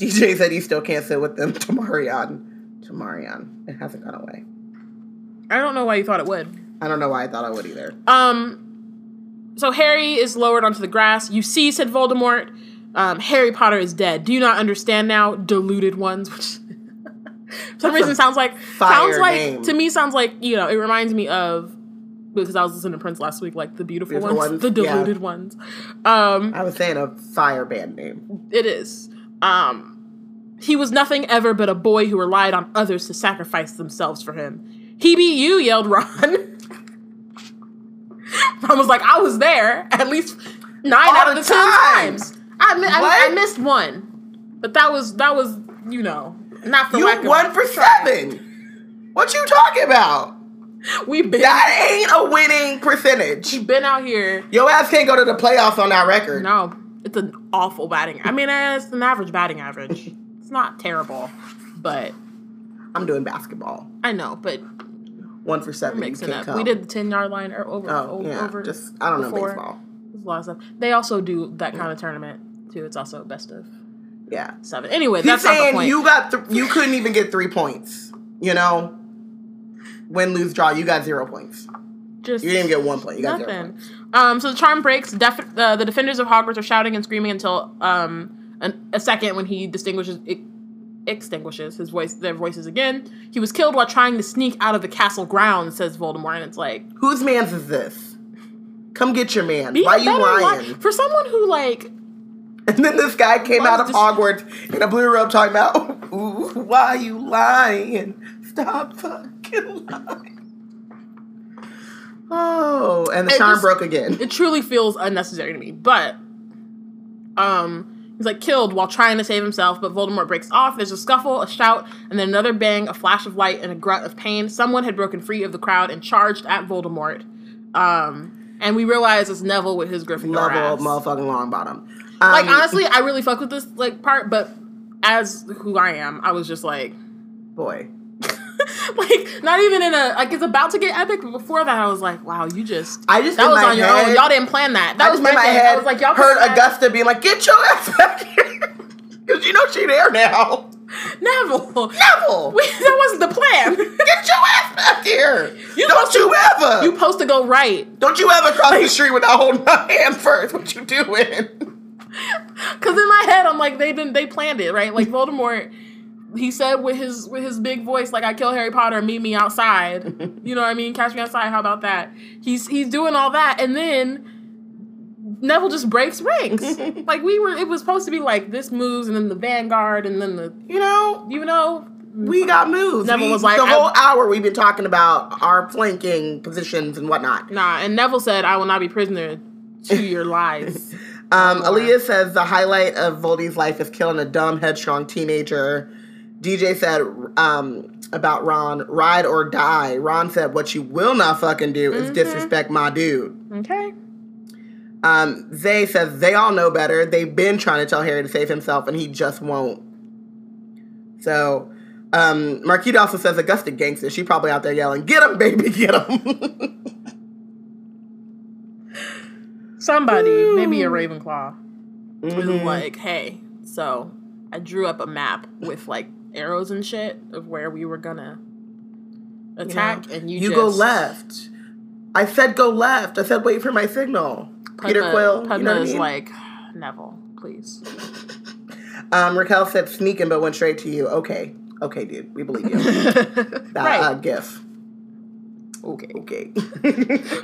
DJ said he still can't sit with them. Tamarion. Tamarion. It hasn't gone away. I don't know why you thought it would. I don't know why I thought I would either. Um. So Harry is lowered onto the grass. You see, said Voldemort. Um, Harry Potter is dead. Do you not understand now, deluded ones? Which for some reason sounds like sounds like name. to me sounds like you know it reminds me of because I was listening to Prince last week, like the beautiful, beautiful ones, ones, the deluded yeah. ones. Um, I was saying a fire band name. It is. Um, he was nothing ever but a boy who relied on others to sacrifice themselves for him. He beat you, yelled Ron. Ron was like, I was there at least nine All out of the ten times. I, mi- I, I, missed one, but that was that was you know not for you won for seven. What you talking about? We been that ain't a winning percentage. We've been out here. Your ass can't go to the playoffs on that record. No, it's an awful batting. I mean, it's an average batting average. it's not terrible, but I'm doing basketball. I know, but one for 7 mixing up. Come. We did the ten yard line or over. Oh, yeah. Over just I don't before. know baseball. There's a lot of stuff. They also do that kind of tournament too. It's also best of yeah seven. Anyway, He's that's saying you got th- you couldn't even get three points. You know, win, lose, draw. You got zero points. Just you didn't even get one point. You got nothing. zero points. Um, so the charm breaks. Def- uh, the defenders of Hogwarts are shouting and screaming until um, an, a second when he distinguishes it extinguishes his voice their voices again. He was killed while trying to sneak out of the castle grounds, says Voldemort, and it's like Whose man's is this? Come get your man. Why you lying? For someone who like And then this guy came out of dis- Hogwarts in a blue robe talking about Ooh, why you lying? Stop fucking lying. Oh, and the charm just, broke again. It truly feels unnecessary to me. But um he's like killed while trying to save himself, but Voldemort breaks off. There's a scuffle, a shout, and then another bang, a flash of light, and a grunt of pain. Someone had broken free of the crowd and charged at Voldemort. Um and we realize it's Neville with his Gryffindor Neville, ass. motherfucking Longbottom. Um, like honestly, I really fuck with this like part, but as who I am, I was just like, boy, like not even in a like it's about to get epic. But before that, I was like, wow, you just I just that was on your own. Y'all didn't plan that. That I was my, my head. I was like, y'all heard Augusta being like, get your ass back here, because you know she there now. Neville, Neville, we, that wasn't the plan. Get your ass back here! You Don't you to, ever? You supposed to go right. Don't you ever cross like, the street without holding my hand first? What you doing? Because in my head, I'm like, they didn't. They planned it right. Like Voldemort he said with his with his big voice, like I kill Harry Potter, meet me outside. you know what I mean? Catch me outside. How about that? He's he's doing all that, and then Neville just breaks ranks. like we were, it was supposed to be like this moves, and then the Vanguard, and then the you know, you know, we got moves. Neville we, was like the whole hour we've been talking about our flanking positions and whatnot. Nah, and Neville said, "I will not be prisoner to your lies." um, Aaliyah says the highlight of Voldy's life is killing a dumb, headstrong teenager DJ said um, about Ron, ride or die. Ron said, what you will not fucking do is mm-hmm. disrespect my dude. Okay. Um, Zay says they all know better. They've been trying to tell Harry to save himself, and he just won't. So Um, Marquita also says Augusta gangster. She probably out there yelling, "Get him, baby, get him." Somebody, maybe a Ravenclaw, Mhm. who's like, hey, so I drew up a map with like arrows and shit of where we were gonna attack, and you you just go left. I said go left. I said wait for my signal. Peter Quill. You know I mean? like, Neville, please. um, Raquel said sneaking, but went straight to you. Okay, okay, dude, we believe you. That right. uh, gif. okay. Okay.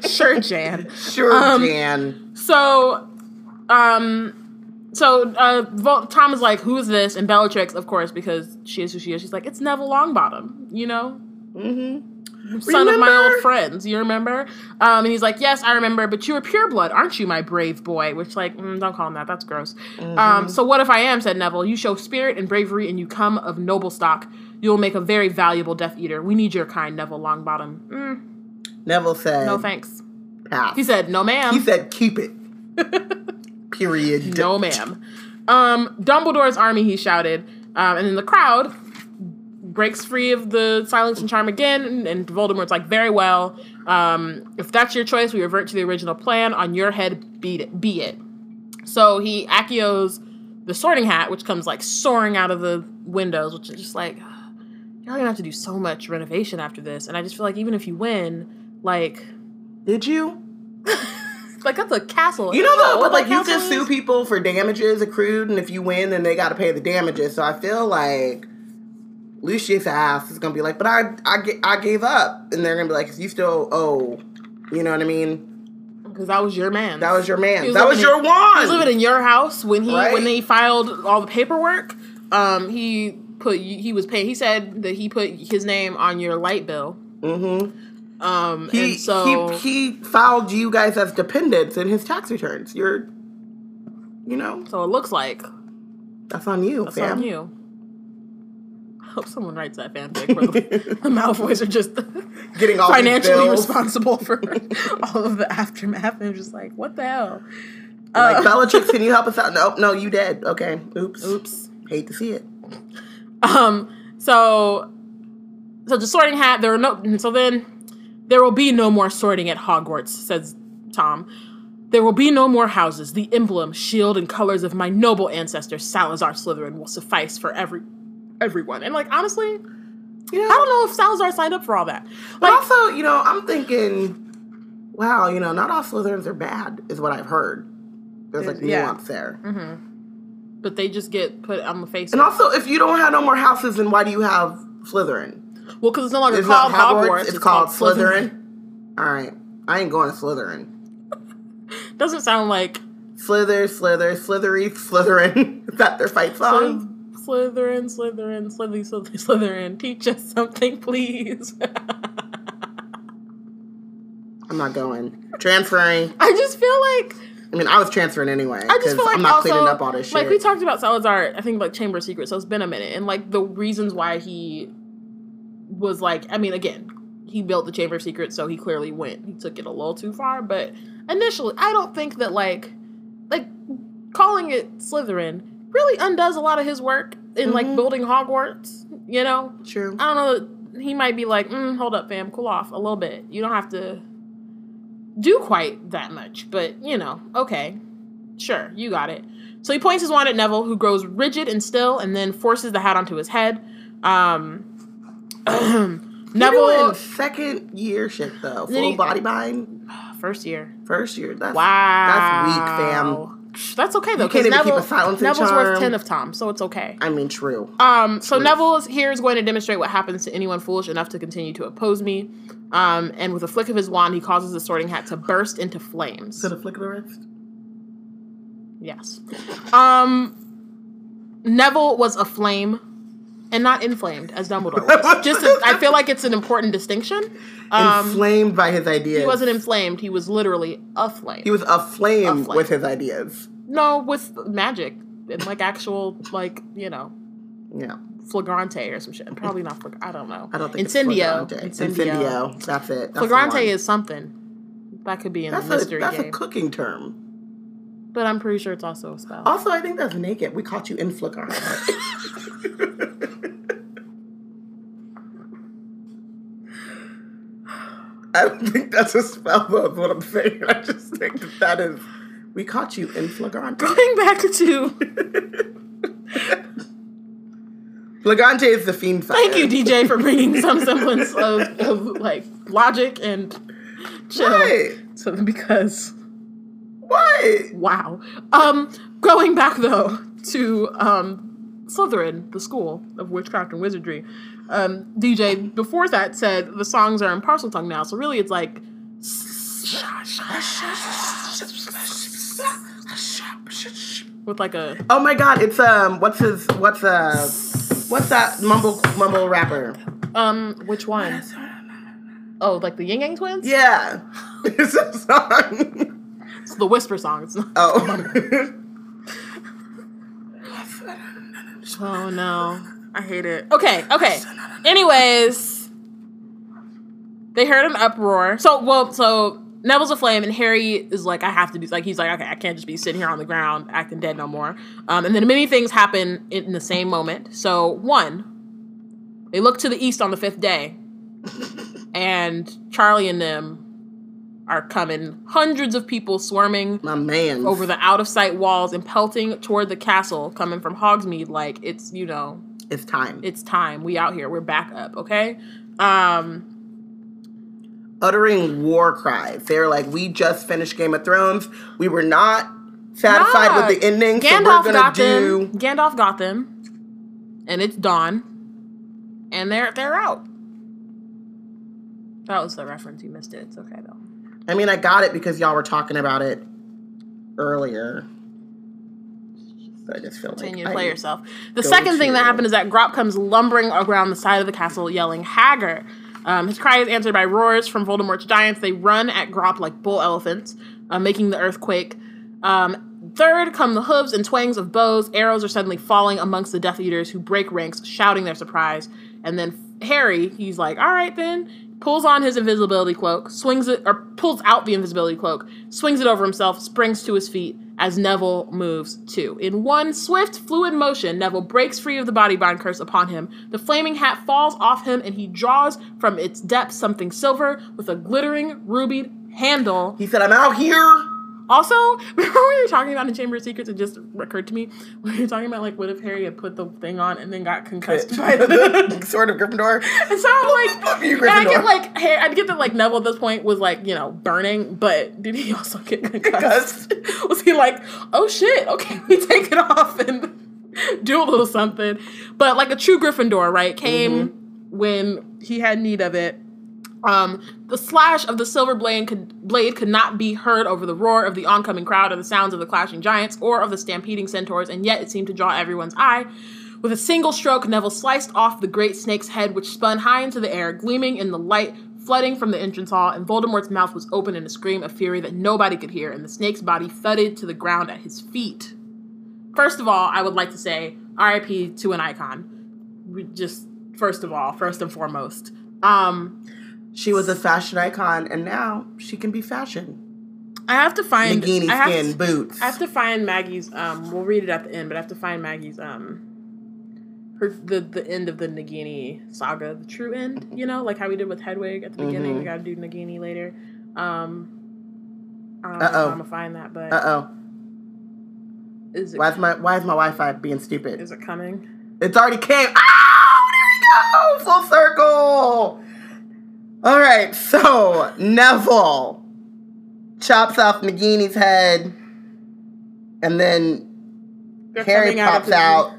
Sure, Jan. sure, Um, Jan. So, um, so uh, Tom is like, "Who is this?" And Bellatrix, of course, because she is who she is. She's like, "It's Neville Longbottom," you know, Mm-hmm. son of my old friends. You remember? Um, and he's like, "Yes, I remember, but you are pure blood, aren't you, my brave boy?" Which, like, mm, don't call him that. That's gross. Mm-hmm. Um, so what if I am? Said Neville. You show spirit and bravery, and you come of noble stock. You will make a very valuable Death Eater. We need your kind, Neville Longbottom. Mm, Neville said no thanks. pass. He said, "No, ma'am." He said keep it. Period. No, ma'am. Um, Dumbledore's army, he shouted. Um, and then the crowd breaks free of the silence and charm again. And, and Voldemort's like, very well. Um, if that's your choice, we revert to the original plan. On your head, beat it, be it. So he Accios the sorting hat, which comes like soaring out of the windows, which is just like, you're gonna have to do so much renovation after this. And I just feel like even if you win, like, Did you? like that's a castle. You know though, but like you can sue people for damages accrued, and if you win, then they got to pay the damages. So I feel like Lucius ass is gonna be like, "But I, I, I gave up," and they're gonna be like, "You still owe." You know what I mean? Because that was your man. That was your man. Was That was your wand. He was living in your house when he Right. when they filed all the paperwork. Um, he put he was paid. He said that he put his name on your light bill. mm-hmm. Um, He, and so he he filed you guys as dependents in his tax returns. You're, you know, so it looks like that's on you, that's fam. on you. I hope someone writes that fanfic where the, the Malfoys are just Getting all financially responsible for all of the aftermath. And I'm just like, what the hell? Like Uh, Bellatrix, can you help us out? No, no, you dead. Okay, oops. Oops. Hate to see it. Um. So, so the sorting hat. There are no. So then, there will be no more sorting at Hogwarts," says Tom. There will be no more houses. The emblem, shield, and colors of my noble ancestor Salazar Slytherin will suffice for every everyone. And like honestly, You know, I don't know if Salazar signed up for all that. But Like, also, you know, I'm thinking, wow, you know, not all Slytherins are bad, is what I've heard. There's like Yeah. nuance there. Mm-hmm. but they just get put on the face. And also, if you don't have no more houses, then why do you have Slytherin? Well, because it's no longer It's called Hogwarts, Hogwarts. it's, called, Slytherin. All right, I ain't going to Slytherin. Doesn't sound like Slither, Slither, Slithery, Slytherin. is that their fight song? Slytherin, Slytherin, Slytherin, Slytherin, Slytherin. Teach us something, please. I'm not going. Transferring. I just feel like I mean, I was transferring anyway. I just feel like I'm not also, cleaning up all this shit. Like we talked about Salazar, I think like Chamber of Secrets, so it's been a minute, and like the reasons why he was like, I mean, again, he built the Chamber of Secrets, so he clearly went, he took it a little too far, but initially, I don't think that like, like calling it Slytherin really undoes a lot of his work in like Mhm. building Hogwarts. You know, True. I don't know. He might be like, mm, hold up, fam, cool off a little bit. You don't have to do quite that much, but you know, okay, sure, you got it. So he points his wand at Neville, who grows rigid and still, and then forces the hat onto his head. Um, Neville Neville, second year shit though. Full he- body bind. first year. First year. That's Wow, That's weak, fam. That's okay though. You can't even keep a silence Neville's worth ten of Tom, so it's okay. I mean, true. Um, so Truth. Neville here is going to demonstrate what happens to anyone foolish enough to continue to oppose me. Um, and with a flick of his wand, he causes the sorting hat to burst into flames. To the flick of the wrist. Yes. Um, Neville was aflame and not inflamed as Dumbledore was. Just, a, I feel like it's an important distinction. Um, Inflamed by his ideas. he wasn't inflamed. He was literally aflame. He was aflame, Aflame. with his ideas. no, with magic and like actual, like you know, Yeah. flagrante or some shit. Probably not. Flag- I don't know. I don't think Incendio. Incendio. Incendio. That's it. That's Flagrante is something. That could be in That's, the a, mystery that's a cooking term. But I'm pretty sure it's also a spell. Also, I think that's naked. We caught you in Flickr. I don't think that's a spell, though, is what I'm saying. I just think that that is. We caught you in flagrante. Going back to. Flagrante is the Fiendfyre. Thank you, DJ, for bringing some semblance of, of like logic and chill. Right. So because what? wow. Um, going back though to um Slytherin, the school of witchcraft and wizardry. Um, DJ before that said the songs are in Parseltongue now, so really it's like with like a Oh my god, it's um what's his what's uh what's that mumble mumble rapper? um which one? Oh, like the Ying Yang Twins? Yeah. It's a song. It's the whisper song. It's not- Oh. Oh no. I hate it. Okay, okay. Anyways, they heard an uproar. So, well, so Neville's aflame, and Harry is like, I have to do, like, he's like, okay, I can't just be sitting here on the ground acting dead no more. Um, and then many things happen in the same moment. So, one, they look to the east on the fifth day, and Charlie and them are coming. Hundreds of people swarming My man. over the out of sight walls and pelting toward the castle coming from Hogsmeade like it's you know It's time. it's time. We out here. We're back up okay? Um Uttering war cries. They're like, we just finished Game of Thrones. We were not satisfied nah, with the ending, so Gandalf we're gonna got do them Gandalf got them. And it's dawn. And they're they're out. That was the reference. You missed it. It's okay though I mean, I got it because y'all were talking about it earlier. So I just feel continue like to play I- yourself. The second thing that happened is that Grawp comes lumbering around the side of the castle, yelling "Hagger!" Um, his cry is answered by roars from Voldemort's giants. They run at Grawp like bull elephants, uh, making the earth quake. Um, third come the hooves and twangs of bows. Arrows are suddenly falling amongst the Death Eaters, who break ranks, shouting their surprise. And then Harry, he's like, "All right, then." Pulls on his invisibility cloak, swings it, or pulls out the invisibility cloak, swings it over himself, springs to his feet as Neville moves too. In one swift, fluid motion, Neville breaks free of the body bind curse upon him. The flaming hat falls off him, and he draws from its depths something silver with a glittering rubied handle. He said, I'm out here. Also, remember we were talking about in Chamber of Secrets? It just occurred to me we were talking about like what if Harry had put the thing on and then got concussed by the. Sword of Gryffindor. And so I'm like, you, and I get like, hey, I get that like Neville at this point was like, you know, burning, but did he also get concussed? was he like, oh shit, okay, we take it off and do a little something? But like a true Gryffindor, right, came Mm-hmm. when he had need of it. Um, the slash of the silver blade could, blade could not be heard over the roar of the oncoming crowd or the sounds of the clashing giants or of the stampeding centaurs, and yet it seemed to draw everyone's eye. With a single stroke, Neville sliced off the great snake's head, which spun high into the air, gleaming in the light flooding from the entrance hall, and Voldemort's mouth was open in a scream of fury that nobody could hear, and the snake's body thudded to the ground at his feet. First of all, I would like to say RIP to an icon. We Just first of all, first and foremost. Um, She was a fashion icon, and now she can be fashion. I have to find Nagini I skin to- boots. I have to find Maggie's. Um, we'll read it at the end, but I have to find Maggie's. Um, her the the end of the Nagini saga, the true end. You know, like how we did with Hedwig at the beginning. Mhm. We got to do Nagini later. Um, I don't know Uh-oh. how I'm gonna find that, but Uh oh. is it Why is my Why is my Wi-Fi being stupid? is it coming? It's already came. Ah, there we go. Full circle. All right. So Neville chops off Nagini's head, and then They're Harry coming out pops out,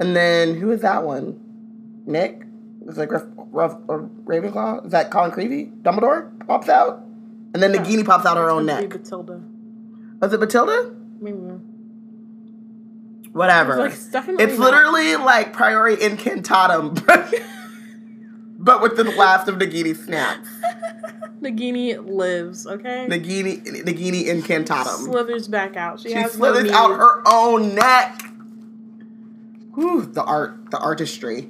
and then who is that one? Nick? Is it Gruff, Ruff, or uh, Ravenclaw? Is that Colin Creevey? Dumbledore pops out, and then Yeah. Nagini pops out her own neck. Bathilda. Was it Matilda? Maybe. Whatever. It's like, it's definitely It's not- literally like Priori Incantatem, but with the last of Nagini snaps. Nagini lives. Okay. Nagini, Nagini Incantatum. slithers back out. She, She has no slithers need. out her own neck. Whew, the art, the artistry.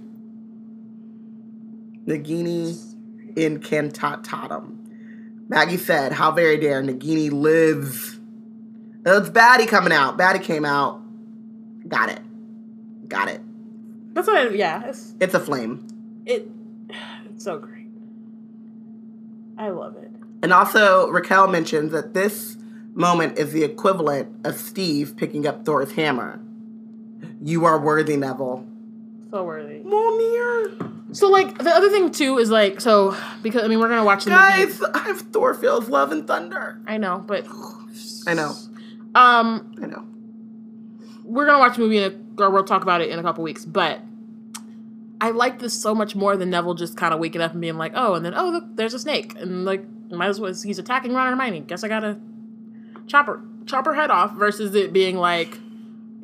Nagini Incantatum. Maggie said, "How very dare Nagini lives." Oh, It's Batty coming out. Batty came out. Got it. Got it. That's what. I, yeah. It's It's a flame. it. It's so great. I love it. And also, Raquel mentions that this moment is the equivalent of Steve picking up Thor's hammer. You are worthy, Neville. So worthy. Mjolnir. So like the other thing too is like so because I mean we're gonna watch the movie. Guys, I have Thor feels love and thunder. I know, but I know. um I know. we're gonna watch the movie in a, or we'll talk about it in a couple weeks. But I like this so much more than Neville just kind of waking up and being like, oh, and then oh look, there's a snake, and like might as well he's attacking Ron and Hermione. Guess I gotta chop her chop her head off versus it being like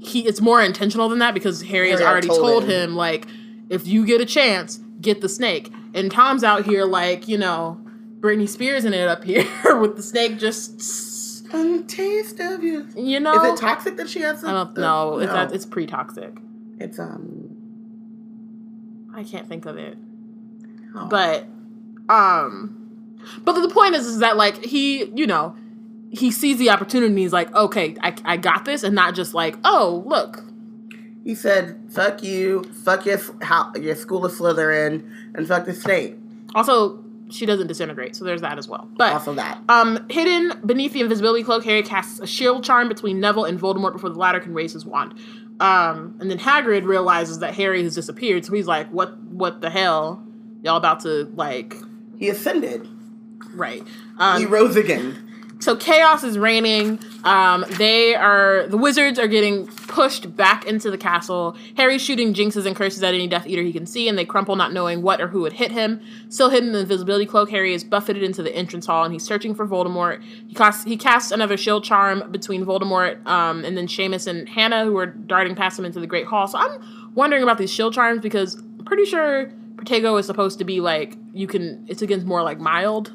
he it's more intentional than that because Harry has Harry already told told him. him like if you get a chance, get the snake. And Tom's out here like you know Britney Spears in it up here with the snake just And taste of you. you know. Is it toxic that she has? I don't know. It's, no. it's pre toxic. It's um. I can't think of it. oh. But um but the point is is that like he, you know, he sees the opportunity and he's like, "Okay, I I got this." And not just like, "Oh, look." he said, "Fuck you, fuck your how your school of Slytherin, and fuck the state." Also, she doesn't disintegrate, so there's that as well. But Also that. um hidden beneath the invisibility cloak, Harry casts a shield charm between Neville and Voldemort before the latter can raise his wand. Um and then Hagrid realizes that Harry has disappeared, so he's like, "What what the hell? Y'all about to like He ascended. right." Um, he rose again. So chaos is reigning. Um, they are the wizards are getting pushed back into the castle. Harry's shooting jinxes and curses at any Death Eater he can see, and they crumple, not knowing what or who would hit him. Still hidden in the invisibility cloak, Harry is buffeted into the entrance hall, and he's searching for Voldemort. He casts he casts another shield charm between Voldemort um, and then Seamus and Hannah, who are darting past him into the Great Hall. So I'm wondering about these shield charms because I'm pretty sure Protego is supposed to be like you can. It's against more like mild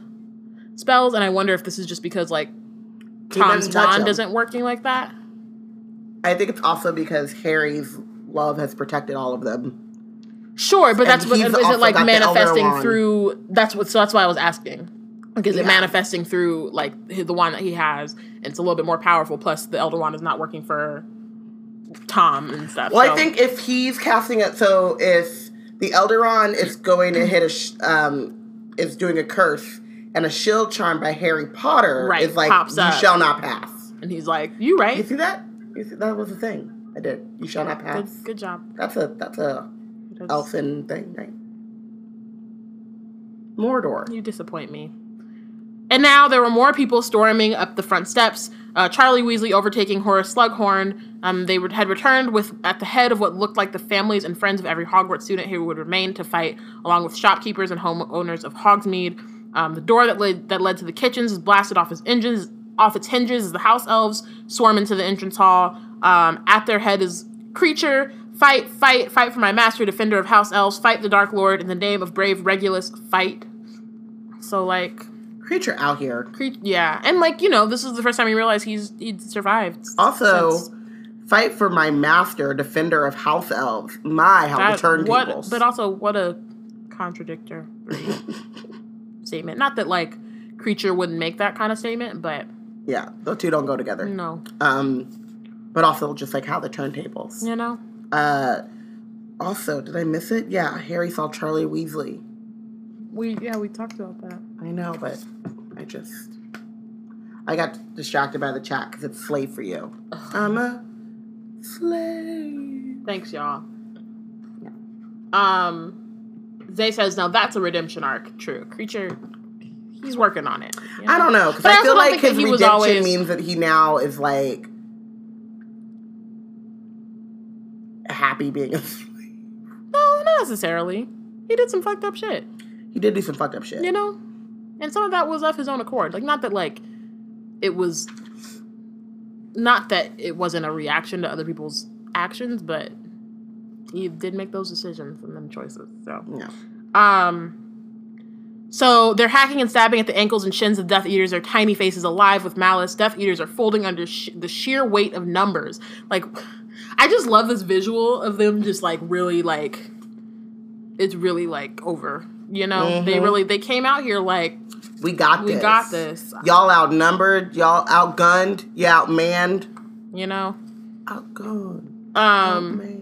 spells, and I wonder if this is just because like Tom's wand isn't working like that. I think it's also because Harry's love has protected all of them. Sure, but that's And what he's it like got the Elder manifesting through? That's what. So that's why I was asking. Like, is it manifesting through like the one that he has? And it's a little bit more powerful. Plus, the Elder Wand is not working for Tom and stuff. Well, so- I think if he's casting it, so if the elder wand is going to hit a, sh- um, is doing a curse, and a shield charm by Harry Potter Right, is like, you up. shall not pass. and he's like, "You right. You see that? You see, that was a thing. I did. You shall not Good, pass. good job." That's a that's a That's- elfin thing, right? Mordor. You disappoint me. And now there were more people storming up the front steps. Uh, Charlie Weasley overtaking Horace Slughorn. Um, they had returned with at the head of what looked like the families and friends of every Hogwarts student who would remain to fight, along with shopkeepers and homeowners of Hogsmeade. Um, the door that led that led to the kitchens is blasted off its engines, off its hinges as the house elves swarm into the entrance hall. Um, at their head is Kreacher. Fight, fight, fight for my master, defender of house elves. Fight the Dark Lord in the name of brave Regulus. Fight. So like, Kreacher out here. cre- yeah, and like you know, this is the first time he realized he's he'd survived. Also, since fight for my master, defender of house elves. My how that- the turntables. what, but also what a contradictory statement. Not that like Kreacher wouldn't make that kind of statement, but yeah, the two don't go together. no, Um, but also just like how the turntables. you know. Uh, also, did I miss it? Yeah, Harry saw Charlie Weasley. We yeah we talked about that. I know, but I just I got distracted by the chat because it's slave for you. I'm a slave. Thanks, y'all. Um, Zay says now that's a redemption arc. True, Kreacher. He's working on it. you I don't know because I I, feel like his he was redemption always- means that he now is like happy being a slave. No, not necessarily. He did some fucked up shit. He did do some fucked up shit. you know and some of that was of his own accord like not that like it was not that it wasn't a reaction to other people's actions but he did make those decisions and them choices so Yeah. um so they're hacking and stabbing at the ankles and shins of Death Eaters. Their tiny faces alive with malice. Death Eaters are folding under sh- the sheer weight of numbers. Like, I just love this visual of them just like really like, it's really like over. You know, they Mhm. really they came out here like We got we this. got this. Y'all outnumbered. Y'all outgunned. You outmanned. You know, Outgunned. um. man.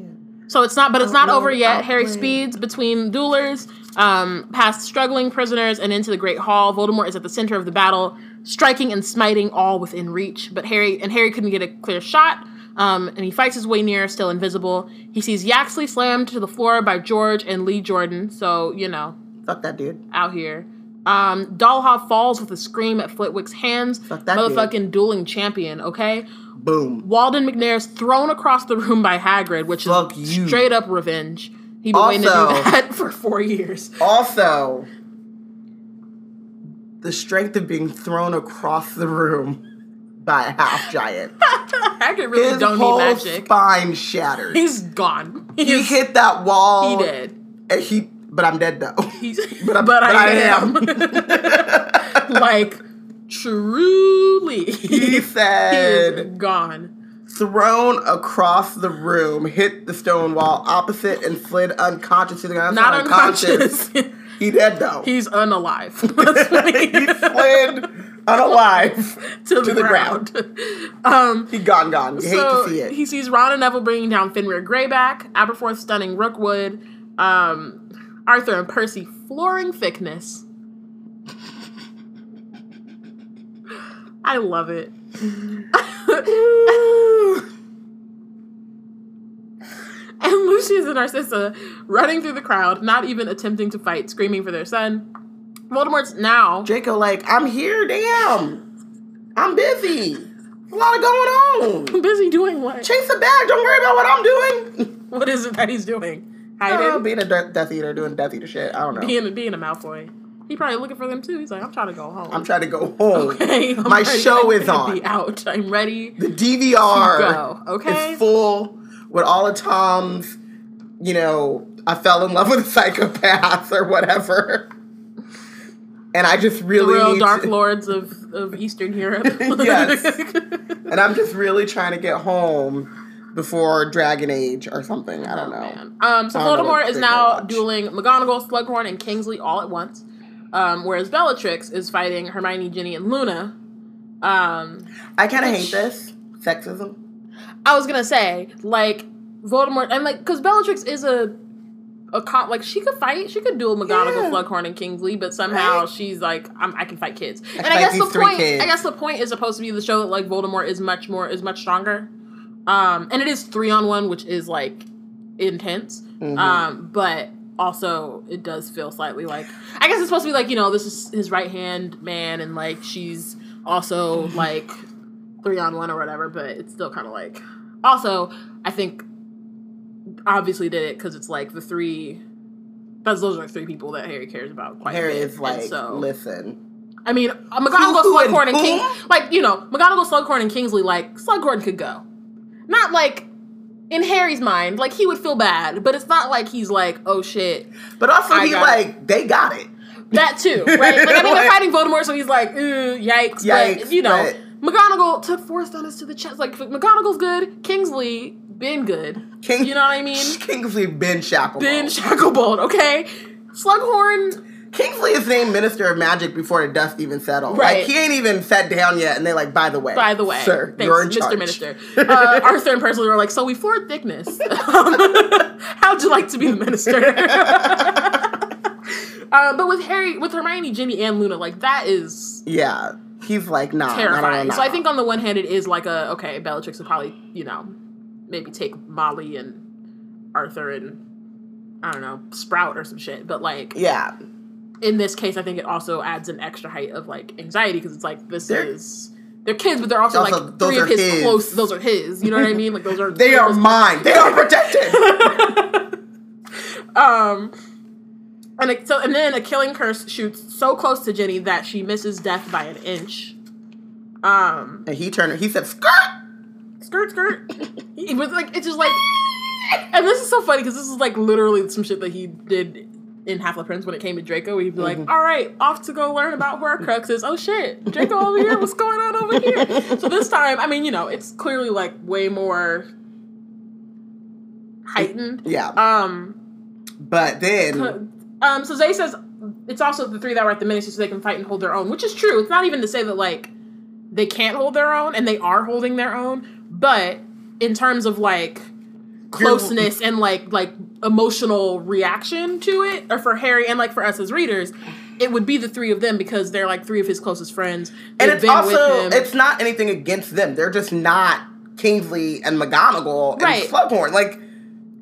So it's not, but it's not over yet. Harry speeds between duelers. Um, past struggling prisoners and into the Great Hall, Voldemort is at the center of the battle, striking and smiting all within reach. But Harry and Harry couldn't get a clear shot. Um, and he fights his way near, still invisible. He sees Yaxley slammed to the floor by George and Lee Jordan. So you know, Fuck that dude. out here. Um, Dolohov falls with a scream at Flitwick's hands. Fuck that dude. Motherfucking dueling champion, okay? Boom. Walden Macnair's thrown across the room by Hagrid, which Fuck is you. straight up revenge. He's been waiting to do that for four years. Also, the strength of being thrown across the room by a half giant. Hagrid really His don't whole need magic. spine shattered. He's gone. he He's, hit that wall. he did. And he, but I'm dead though. He's, But but, I'm- I, but I am. like, truly. He he said, gone. thrown across the room, hit the stone wall opposite, and slid unconscious to the ground. Not unconscious. He dead though. He's unalive. He he slid unalive. to, the, the ground. um, He gone, gone. You so hate to see it. he sees Ron and Neville bringing down Fenrir Greyback, Aberforth stunning Rookwood, um, Arthur and Percy flooring Thicknesse. I love it. and Lucius and Narcissa running through the crowd, not even attempting to fight, screaming for their son. Voldemort's now Draco, like, I'm here, damn. I'm busy. A lot of going on. busy doing what? Chase the bag. Don't worry about what I'm doing. What is it that he's doing? I don't know, being a Death Eater, doing Death Eater shit. I don't know. being, being a Malfoy. He probably looking for them too. He's like, I'm trying to go home. I'm trying to go home. Okay, I'm My ready show is on. Be out. I'm ready. The DVR Go, okay? is full with all of Tom's, you know, I fell in love with a psychopath or whatever. And I just really The real Dark to- Lords of, of Eastern Europe. Yes. and I'm just really trying to get home before Dragon Age or something. I don't know. Man. Um, so Voldemort is now dueling McGonagall, Slughorn, and Kingsley all at once. Um, whereas Bellatrix is fighting Hermione, Ginny, and Luna. Um, I kind of hate this sexism. I was gonna say like Voldemort and like because Bellatrix is a a con- like she could fight, she could duel McGonagall, Yeah. Slughorn, and Kingsley, but somehow Right. she's like I'm, I can fight kids. and fight I guess the point, kids. I guess the point is supposed to be the show that like Voldemort is much more is much stronger. Um, and it is three on one, which is like intense. Mhm. Um, but also it does feel slightly like I guess it's supposed to be like you know this is his right hand man, and like she's also like three on one or whatever. But it's still kind of like also I think obviously did it because it's like the three. Because those are three people that Harry cares about quite Harry a bit. is like, and so listen. I mean, uh, McGonagall, Slughorn, and? King, like you know, McGonagall, Slughorn, and Kingsley, like Slughorn could go, not like in Harry's mind, like he would feel bad, but it's not like he's like, oh shit, But also, I he like, they got it. that too, right? Like I mean, they're fighting Voldemort, so he's like, "Ooh, yikes, Yikes, but you know, but- McGonagall took four stunners to the chest. Like McGonagall's good, Kingsley been good, King, you know what I mean? Kingsley been Shacklebolt. Ben Shacklebolt, okay, Slughorn. Kingsley is named Minister of Magic before the dust even settled. Right. Like he ain't even sat down yet, and they like, by the way, By the way, sir, thanks, you're in Mr. charge. Minister. Uh, Arthur and Percival were like, so we floored Thicknesse. Um, how'd you like to be the minister? um, but with Harry, with Hermione, Ginny, and Luna, like that is yeah, he's like, nah, terrifying. Nah, nah, So I think on the one hand, it is like a okay, Bellatrix would probably you know maybe take Molly and Arthur and I don't know Sprout or some shit. But like yeah, in this case, I think it also adds an extra height of like anxiety because it's like this They're- is. They're kids, but they're also, Also, like three of his, his. close. Those are his. You know what I mean? Like those are they are mine. They are protected. Um, and it, so and then a killing curse shoots so close to Ginny that she misses death by an inch. Um, and he turned. He said, "Skirt." skirt, skirt. It was like it's just like, and this is so funny because this is like literally some shit that he did in Half Prince when it came to Draco. He'd be like, "All right, off to go learn about Horcruxes." Oh shit, Draco over here. What's going on over here? So this time, I mean, you know, it's clearly like way more heightened. Yeah, Um, but then um, so Zay says it's also the three that were at the ministry so they can fight and hold their own, which is true. It's not even to say that like they can't hold their own, and they are holding their own. But in terms of like closeness and like like emotional reaction to it, or for Harry and like for us as readers, it would be the three of them because they're like three of his closest friends. and They've it's also it's not anything against them. They're just not Kingsley and McGonagall and Right. Slughorn. Like,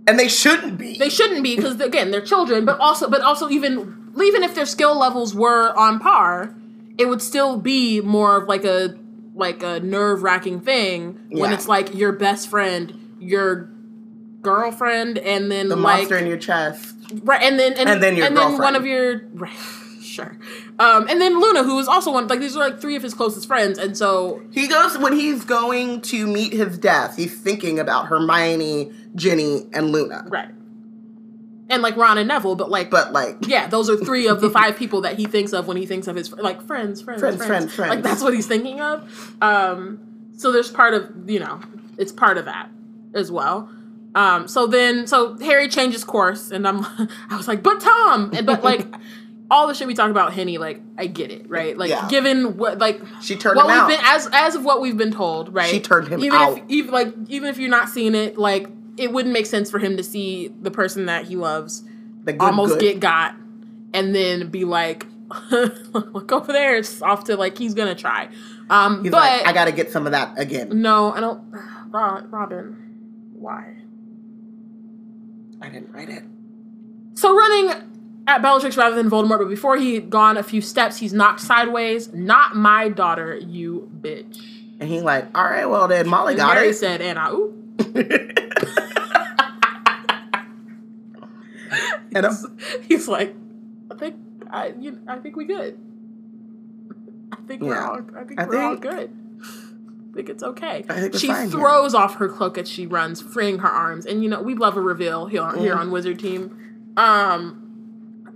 and they shouldn't be. they shouldn't be because again they're children, but also but also even even if their skill levels were on par, it would still be more of like a like a nerve wracking thing when it's like your best friend, your girlfriend, and then the like monster in your chest. right, and then and, And then your and then one of your right, sure, um, and then Luna, who is also one like these are like three of his closest friends, and so He goes when he's going to meet his death. He's thinking about Hermione, Ginny, and Luna. right, and like Ron and Neville, but like But like, Yeah, those are three of the five people that he thinks of when he thinks of his like friends, friends, Friends, friends, friends, friends. Like that's what he's thinking of. Um, so there's part of you know, it's part of that as well. Um, so then, so Harry changes course, and I'm, I was like, but Tom, and but like. All the shit we talk about Henny, like I get it, right? Like Yeah. given what, like She turned what him we've out. been as as of what we've been told, right? She turned him even out. If, even like even if you're not seeing it, like it wouldn't make sense for him to see the person that he loves the good, almost good. get got and then be like look over there it's off to like he's gonna try um He's but like, I got to get some of that again. no i don't Robyn why I didn't write it. so running at bellatrix rather than voldemort but before he had gone a few steps he's knocked sideways. Not my daughter you bitch. And he like, all right, well then Molly and got Harry it. said and i ooh. And I'm, he's like i think i you, i think we good. I think we're all i think I we're all good think it's okay. Think she here. throws off her cloak as she runs, freeing her arms. And you know, we love a reveal here, Mm. here on Wizard Team. Um,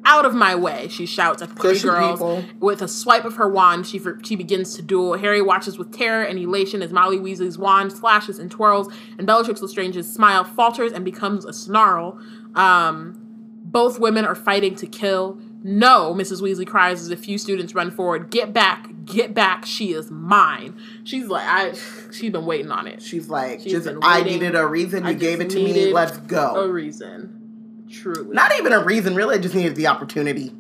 out of my way, she shouts at the three girls. people. With a swipe of her wand, she she begins to duel. Harry watches with terror and elation as Molly Weasley's wand flashes and twirls, and Bellatrix Lestrange's smile falters and becomes a snarl. Um, both women are fighting to kill. No, Mrs. Weasley cries as a few students run forward. Get back, get back, she is mine. She's like, I she's been waiting on it. she's like, She's just I needed a reason. You gave it to me. Let's go. A reason. Truly. Not even a reason, really. I just needed the opportunity.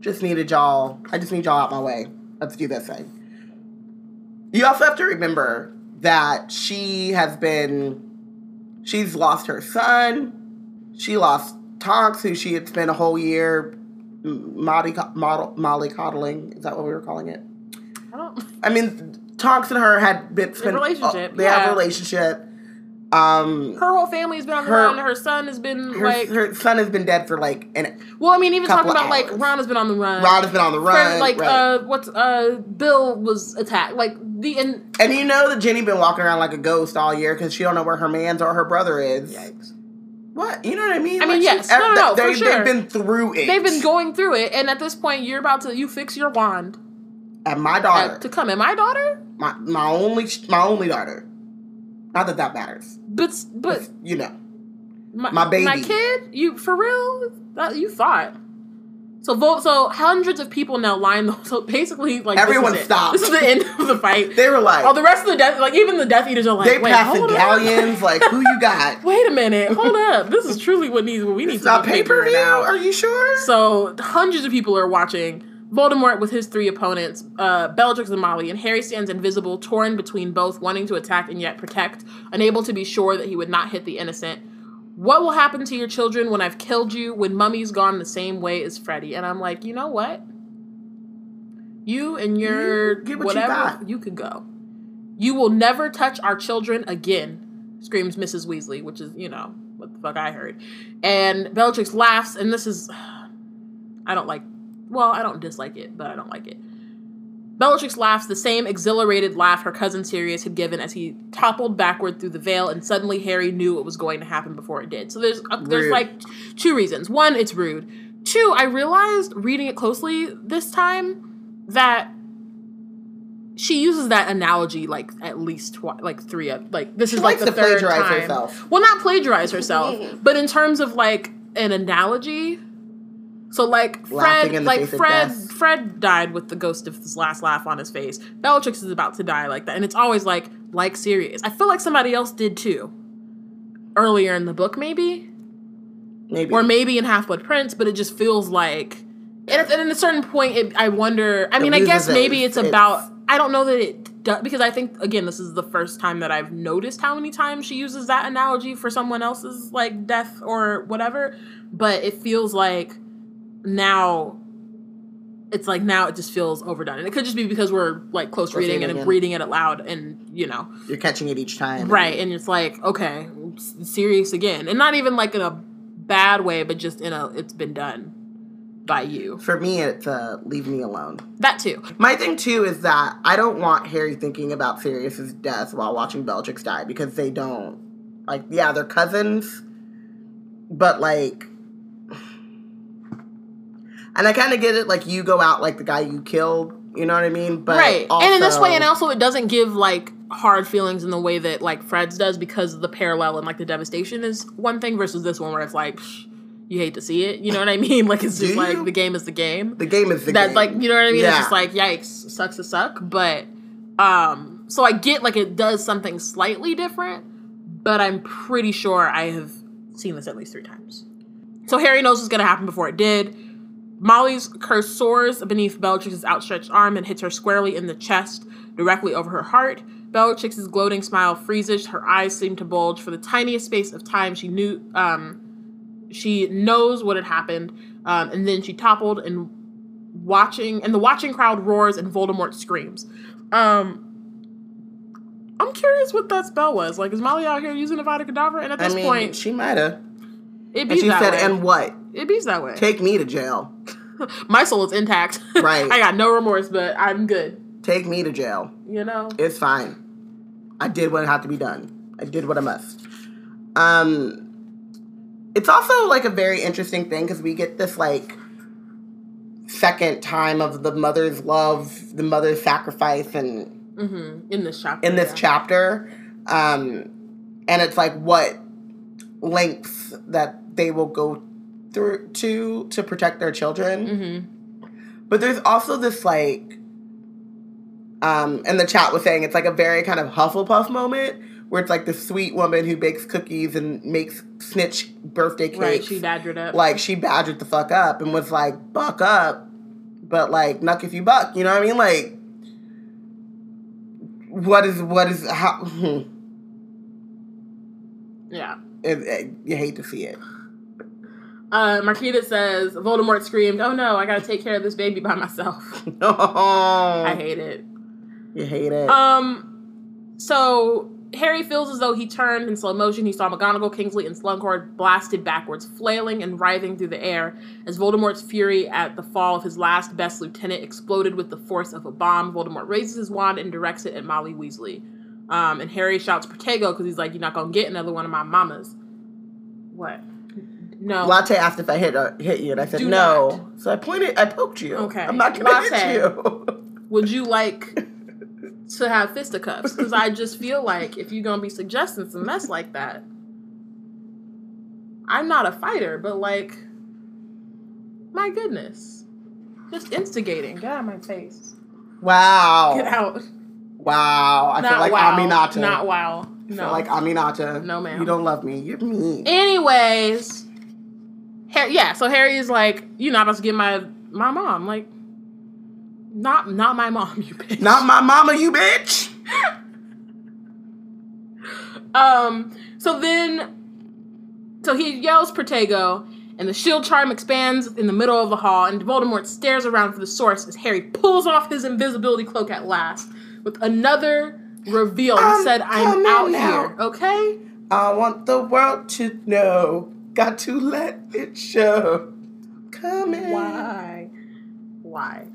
Just needed y'all. I just need y'all out my way. Let's do this thing. You also have to remember that she has been. She's lost her son. She lost Tonks, who she had spent a whole year Molly, model, Molly coddling. Is that what we were calling it? I don't I mean, Tonks and her had been spent relationship, they have a relationship. Um, her whole family's been on the Her- run. Her son has been her, like her son has been dead for like an well, I mean, even talking about like. Ron has been on the run. Ron has been on the run. Like right. uh what's uh Bill was attacked. Like the and and you know that Ginny been walking around like a ghost all year because she don't know where her man's or her brother is. Yikes. What you know what I mean? I mean, Like, yes. No, no, no, they, for sure. They've been through it. they've been going through it, and at this point, you're about to you fix your wand and my daughter, to come. And my daughter, my my only my only daughter. Not that that matters. but but You know, my, My baby. my kid, you for real? That you thought. So vote. So hundreds of people now line. those- So basically, like this Everyone it. stopped. This is the end of the fight. they were like Oh, the rest of the death, like even the Death Eaters are like, they wait, passing hold galleons. Like who you got? Wait a minute, hold up. This is truly what needs. What we need It's to not pay per view. Are you sure? So hundreds of people are watching. Voldemort with his three opponents, uh, Bellatrix and Molly, and Harry stands invisible, torn between both, wanting to attack and yet protect, unable to be sure that he would not hit the innocent. What will happen to your children when I've killed you? When Mummy's gone the same way as Freddy? And I'm like, you know what? You and your You what whatever got. you could go. You will never touch our children again, screams Mrs. Weasley, which is, you know, what the fuck I heard. And Bellatrix laughs, and this is I don't like well, I don't dislike it, but I don't like it. Bellatrix laughs the same exhilarated laugh her cousin Sirius had given as he toppled backward through the veil, and suddenly Harry knew what was going to happen before it did. So there's uh, there's like two reasons. One, it's rude. Two, I realized reading it closely this time that she uses that analogy like at least twice, like three of like this is like the to third plagiarize time. herself. Well, not plagiarize herself, but in terms of like an analogy. So like Fred, like Fred. Fred died with the ghost of his last laugh on his face. Bellatrix is about to die like that, and it's always like like Sirius. I feel like somebody else did too. earlier in the book, maybe, Maybe. or maybe in Half Blood Prince. But it just feels like, and at, and at a certain point, it, I wonder. I mean, I guess maybe it. it's It's- about. I don't know that it does because I think again, this is the first time that I've noticed how many times she uses that analogy for someone else's like death or whatever. But it feels like now it's like now it just feels overdone and it could just be because we're like close Close reading and reading it aloud and you know You're catching it each time. right and it's like okay Sirius again and not even like in a bad way but just in a it's been done by you For me, it's uh, leave me alone. that too My thing too is that I don't want Harry thinking about Sirius's death while watching Bellatrix die because they don't. Like, yeah, they're cousins, but like, and I kind of get it. Like, you go out like the guy you killed. You know what I mean? But right and in this way and also- also it doesn't give like hard feelings in the way that like fred's does because the parallel and like the devastation is one thing versus this one where it's like psh, you hate to see it you know what i mean like it's just like the game is the game the game is the that game. like you know what I mean? It's Yeah. just like yikes, sucks to suck. But um, so I get like it does something slightly different, but I'm pretty sure I have seen this at least three times. So Harry knows what's gonna happen before it did. Molly's curse soars beneath Bellatrix's outstretched arm and hits her squarely in the chest, directly over her heart. Bellatrix's gloating smile freezes. Her eyes seem to bulge. For the tiniest space of time, she knew um, she knows what had happened, um, and then she toppled and watching, and the watching crowd roars and Voldemort screams. Um, I'm curious what that spell was. Like, is Molly out here using Avada Kedavra? And at I this mean, point, she might have. it And she said, way. "And what? it beats that way. Take me to jail. My soul is intact. Right. I got no remorse, but I'm good. Take me to jail. You know. It's fine. I did what had to be done. I did what I must. Um, it's also like a very interesting thing because we get this like second time of the mother's love, the mother's sacrifice, and hmm In this chapter. in this yeah. chapter, um, and it's like what lengths that they will go through to to protect their children. Mm-hmm. But there's also this like, um, and the chat was saying it's like a very kind of Hufflepuff moment where it's like the sweet woman who bakes cookies and makes snitch birthday cakes. Right. She badgered up. like she badgered the fuck up and was like, buck up, but like nuck if you buck. You know what I mean? Like, what is what is how? yeah. it, it- you hate to see it. Uh, Marquita says Voldemort screamed, "Oh no! I gotta take care of this baby by myself." No, I hate it. you hate it. Um, so Harry feels as though he turned in slow motion. He saw McGonagall, Kingsley, and Slughorn blasted backwards, flailing and writhing through the air as Voldemort's fury at the fall of his last best lieutenant exploded with the force of a bomb. Voldemort raises his wand and directs it at Molly Weasley. Um, and Harry shouts Protego because he's like, "You're not gonna get another one of my mamas." What? No. Latte asked if I hit uh, hit you, and I said Do no. So I pointed, I poked you. Okay. I'm not gonna Latte. hit you. Would you like to have fisticuffs? Because I just feel like if you're gonna be suggesting some mess like that, I'm not a fighter, but like, my goodness, just instigating. Get out of my face. wow. Get out. Wow. I not feel like wow. Aminata. Not wow. I No. feel like Aminata. No, ma'am. You don't love me. You're mean. Anyways, Harry, yeah. So Harry is like, you're not about to get my my mom. Like, not not my mom, you bitch. Not my mama, you bitch. Um, so then, so he yells Protego, and the shield charm expands in the middle of the hall, and Voldemort stares around for the source as Harry pulls off his invisibility cloak at last with another reveal. He said, I'm out now." here, okay? I want the world to know. Got to let it show. Coming. Why? Why?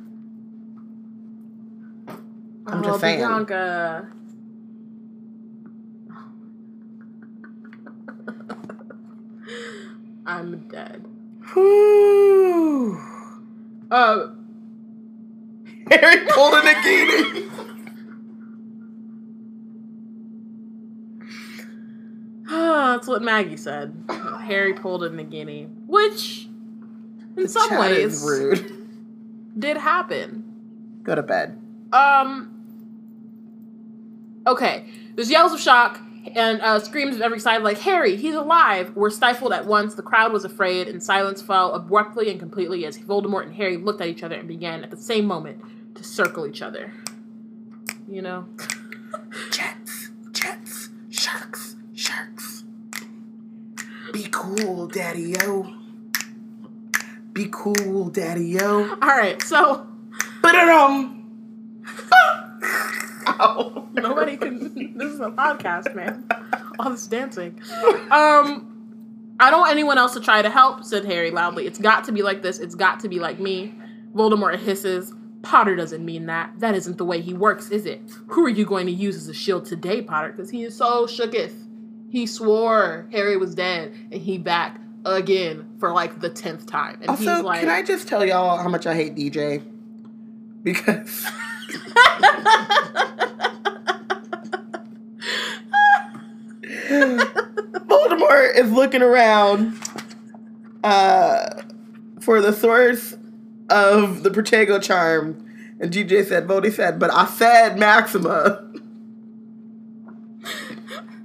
I'm oh, just saying. Bianca. I'm dead. Whew. Uh, Harry pulled a Nagini. That's what Maggie said. Harry pulled a Nagini, which, in some ways, rude. did happen. Go to bed. Um. Okay, there's yells of shock. and uh, screams of every side like Harry, he's alive, were stifled at once. The crowd was afraid, and silence fell abruptly and completely as Voldemort and Harry looked at each other and began at the same moment to circle each other. You know, Jets, jets, sharks. Be cool, daddy o. Be cool, daddy o. all right. So Ba-da-dum. Ow. nobody can. This is a podcast, man. All this dancing. Um. I don't want anyone else to try to help, said Harry loudly. It's got to be like this. It's got to be like me. Voldemort hisses. Potter doesn't mean that. That isn't the way he works, is it? Who are you going to use as a shield today, Potter? Because he is so shooketh. He swore Harry was dead, and he back again for like the tenth time. And Also, he's like, can I just tell y'all how much I hate DJ? Because Voldemort is looking around uh, for the source of the Protego charm. And DJ said, Vody said, but I said Maxima.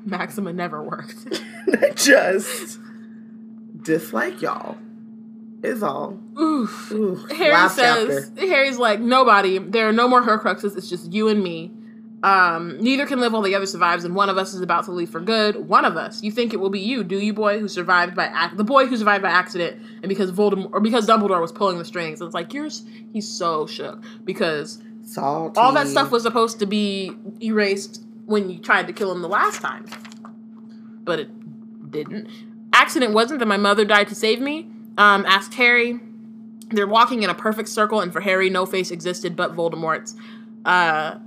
Maxima never worked. I just dislike y'all. Is all. Oof. Ooh, Harry last says chapter. Harry's like nobody. There are no more Horcruxes. It's just you and me. Um, neither can live while the other survives, and one of us is about to leave for good. One of us. You think it will be you, do you, boy, who survived by ac- the boy who survived by accident, and because Voldemort or because Dumbledore was pulling the strings. It's like you're. He's so shook because Salty. all that stuff was supposed to be erased when you tried to kill him the last time, but it didn't. Accident wasn't that my mother died to save me. Um, asked Harry. They're walking in a perfect circle, and for Harry, no face existed but Voldemort's. Uh,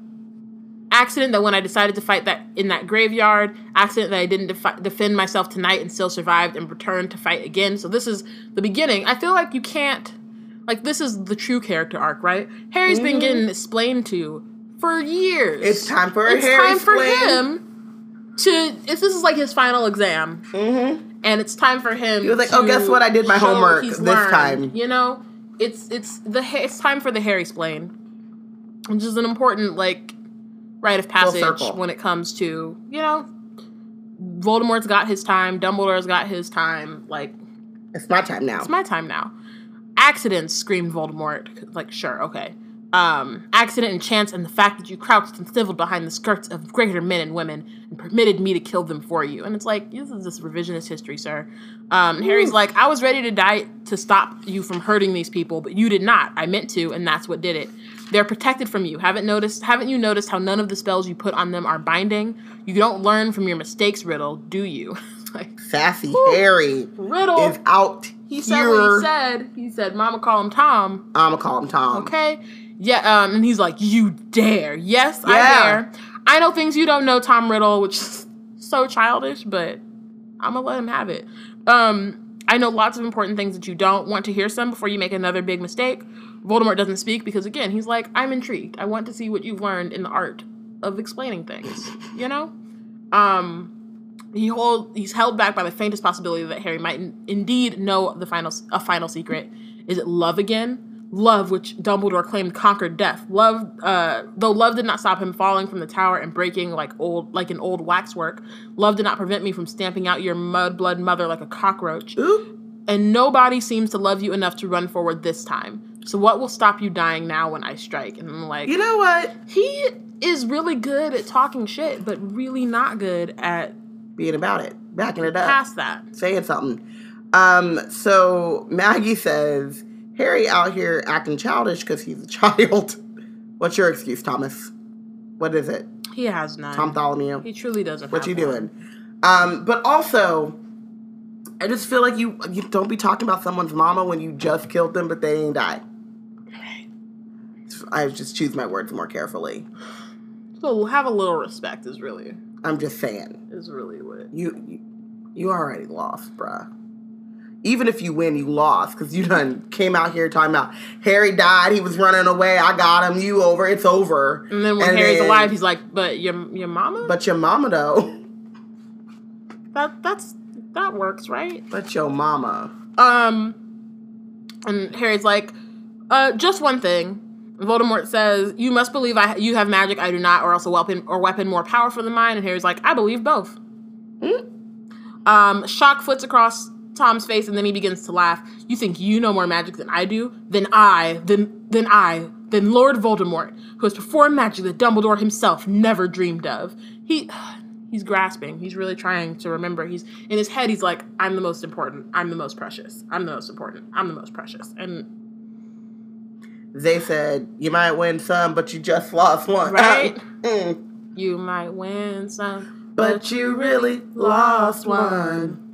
accident that when I decided to fight that in that graveyard. Accident that I didn't defi- defend myself tonight and still survived and returned to fight again. So this is the beginning. I feel like you can't. Like this is the true character arc, right? Harry's been getting explained to for years. It's time for a it's Harry time for him to. If this is like his final exam, Mm-hmm. and it's time for him. He was like, "Oh, guess what? I did my homework this time." You know, it's it's the it's time for the Harry explain, which is an important like rite of passage when it comes to you know, Voldemort's got his time, Dumbledore's got his time. Like It's my time now. it's my time now. Accidents, screamed Voldemort. Like, sure, okay. Um, accident and chance and the fact that you crouched and sniveled behind the skirts of greater men and women and permitted me to kill them for you. And it's like, this is this revisionist history, sir. Um, Harry's like, I was ready to die to stop you from hurting these people, but you did not. I meant to, and that's what did it. They're protected from you. Haven't noticed? Haven't you noticed how none of the spells you put on them are binding? You don't learn from your mistakes, Riddle, do you? like, Sassy Harry Riddle. is out He said what he said. He said, "Mama, call him Tom." I'ma call him Tom. Okay. Yeah. Um. And he's like, "You dare? Yes, I dare. I know things you don't know, Tom Riddle, which is so childish, but I'm gonna let him have it. Um. I know lots of important things that you don't want to hear some before you make another big mistake. Voldemort doesn't speak because again, he's like, I'm intrigued. I want to see what you've learned in the art of explaining things. You know. Um. He hold he's held back by the faintest possibility that Harry might in- indeed know the final a final secret. Is it love again? Love, which Dumbledore claimed conquered death. Love, uh, though love did not stop him falling from the tower and breaking like old like an old waxwork. Love did not prevent me from stamping out your mudblood mother like a cockroach. Oop. And nobody seems to love you enough to run forward this time. So what will stop you dying now when I strike? And I'm like, You know what? he is really good at talking shit, but really not good at Being about it. Backing it up. past that. saying something. Um, so Maggie says, Harry out here acting childish because he's a child. What's your excuse, Thomas? What is it? He has none. Tom Tholomew? he truly doesn't. What you one. doing? Um, but also, I just feel like you you don't be talking about someone's mama when you just killed them, but they ain't died. I just choose my words more carefully. So have a little respect is really I'm just saying. is really what. You you, you already lost, bruh. Even if you win, you lost because you done came out here talking about Harry died. He was running away. I got him. You over. It's over. And then when And Harry's then- alive, he's like, "But your your mama? But your mama though. that that's that works, right?" But your mama. Um, and Harry's like, "Uh, just one thing. Voldemort says, "You must believe I you have magic. I do not, or else a weapon or weapon more powerful than mine." And Harry's like, "I believe both." Um, shock flits across Tom's face, and then he begins to laugh. You think you know more magic than I do? Than I, than, than I, than Lord Voldemort, who has performed magic that Dumbledore himself never dreamed of. He he's grasping. He's really trying to remember. He's in his head. He's like, I'm the most important. I'm the most precious. I'm the most important. I'm the most precious. And They said you might win some, but you just lost one. Right? Mm. you might win some, But you really lost one.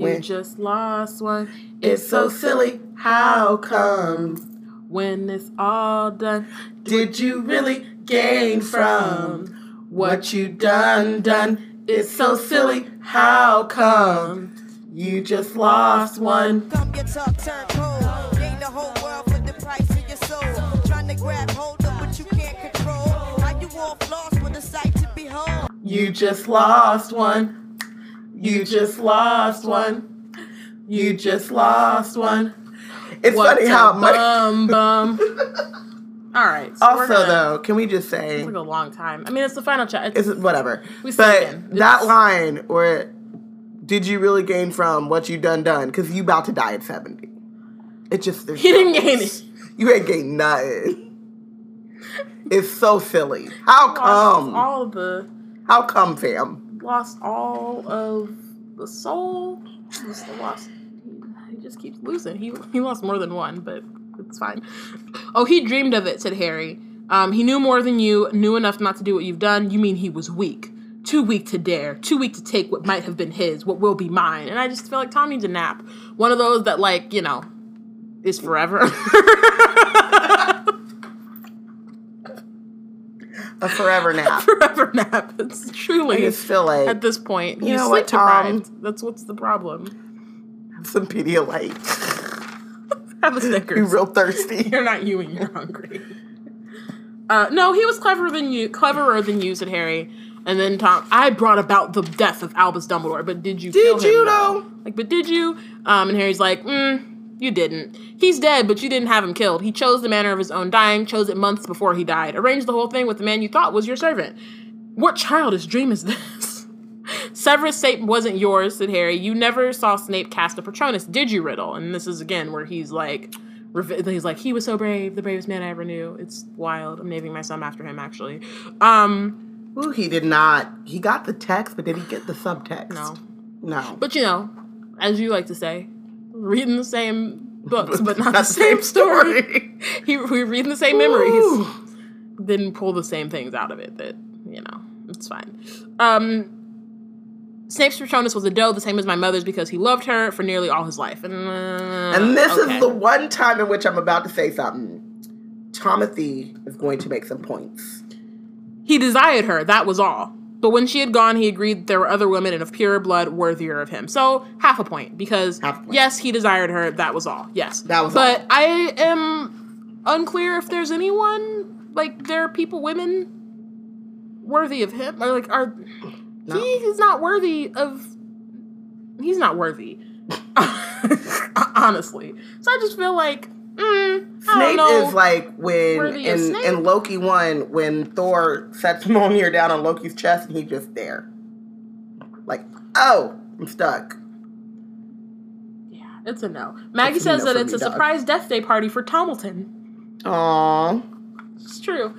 You When- just lost one. It's so silly. How come? When it's all done, Did you really gain from what you done done? It's so silly. How come? You just lost one. Come your talk turn cold. Gain the whole world for the price of your soul. Trying to grab hold of what you can't control. How you walk lost with a sight to behold. You just lost one. You just lost one. You just lost one. It's What funny how much. bum bum. All right. So Also, gonna- though, can we just say it's like a long time. I mean, it's the final chat. It's, it's whatever. We but that line where did you really gain from what you done done? Because you about to die at seventy. It just there's he didn't gain it. You ain't gained nothing. It's so silly. How come? all the How come, fam? Lost all of the soul. Lost. He just keeps losing. He he lost more than one, but it's fine. Oh, he dreamed of it," said Harry. Um, he knew more than you, knew enough not to do what you've done. You mean he was weak, too weak to dare, too weak to take what might have been his, what will be mine. And I just feel like Tom needs a nap. One of those that, like, you know, is forever. A forever nap. a forever nap. It's truly I just feel like at this point. You He's know sleep deprived. That's what's the problem. Have some Pedialyte. Have a Snickers. real thirsty. You're not you and you're hungry. Uh, no, he was cleverer than you, cleverer than you, said Harry. And then Tom, I brought about the death of Albus Dumbledore, but did you? Did you, though? Like, but did you? Um, and Harry's like, mm, you didn't. He's dead, but you didn't have him killed. He chose the manner of his own dying, chose it months before he died, arranged the whole thing with the man you thought was your servant. What childish dream is this? Severus Snape wasn't yours, said Harry. You never saw Snape cast a Patronus, did you, Riddle? And this is again where he's like, he's like, he was so brave, the bravest man I ever knew. It's wild. I'm naming my son after him, actually. Um, Ooh, he did not. He got the text, but did he get the subtext? no, No. but you know, as you like to say, reading the same books, but not, the same story. he, we reading the same memories. Didn't pull the same things out of it. That you know, it's fine. Um, Snape's Patronus was a doe, the same as my mother's, because he loved her for nearly all his life. And, uh, And this okay. is the one time in which I'm about to say something. Timothy is going to make some points. He desired her, that was all. But when she had gone, he agreed that there were other women and of purer blood worthier of him. So half a point, because a point. yes, he desired her, that was all. Yes. That was all but all. I am unclear if there's anyone, like, there are people, women, worthy of him. Or, like, are. No. He is not worthy of. He's not worthy. Honestly. So I just feel like. Mm, Snape is like when in, in Loki 1 when Thor sets Mjolnir down on Loki's chest and he's just there. Like, oh, I'm stuck. Yeah, it's a no. Maggie It's says no that it's me, a dog. surprise death day party for Tomilton. Aww. It's true.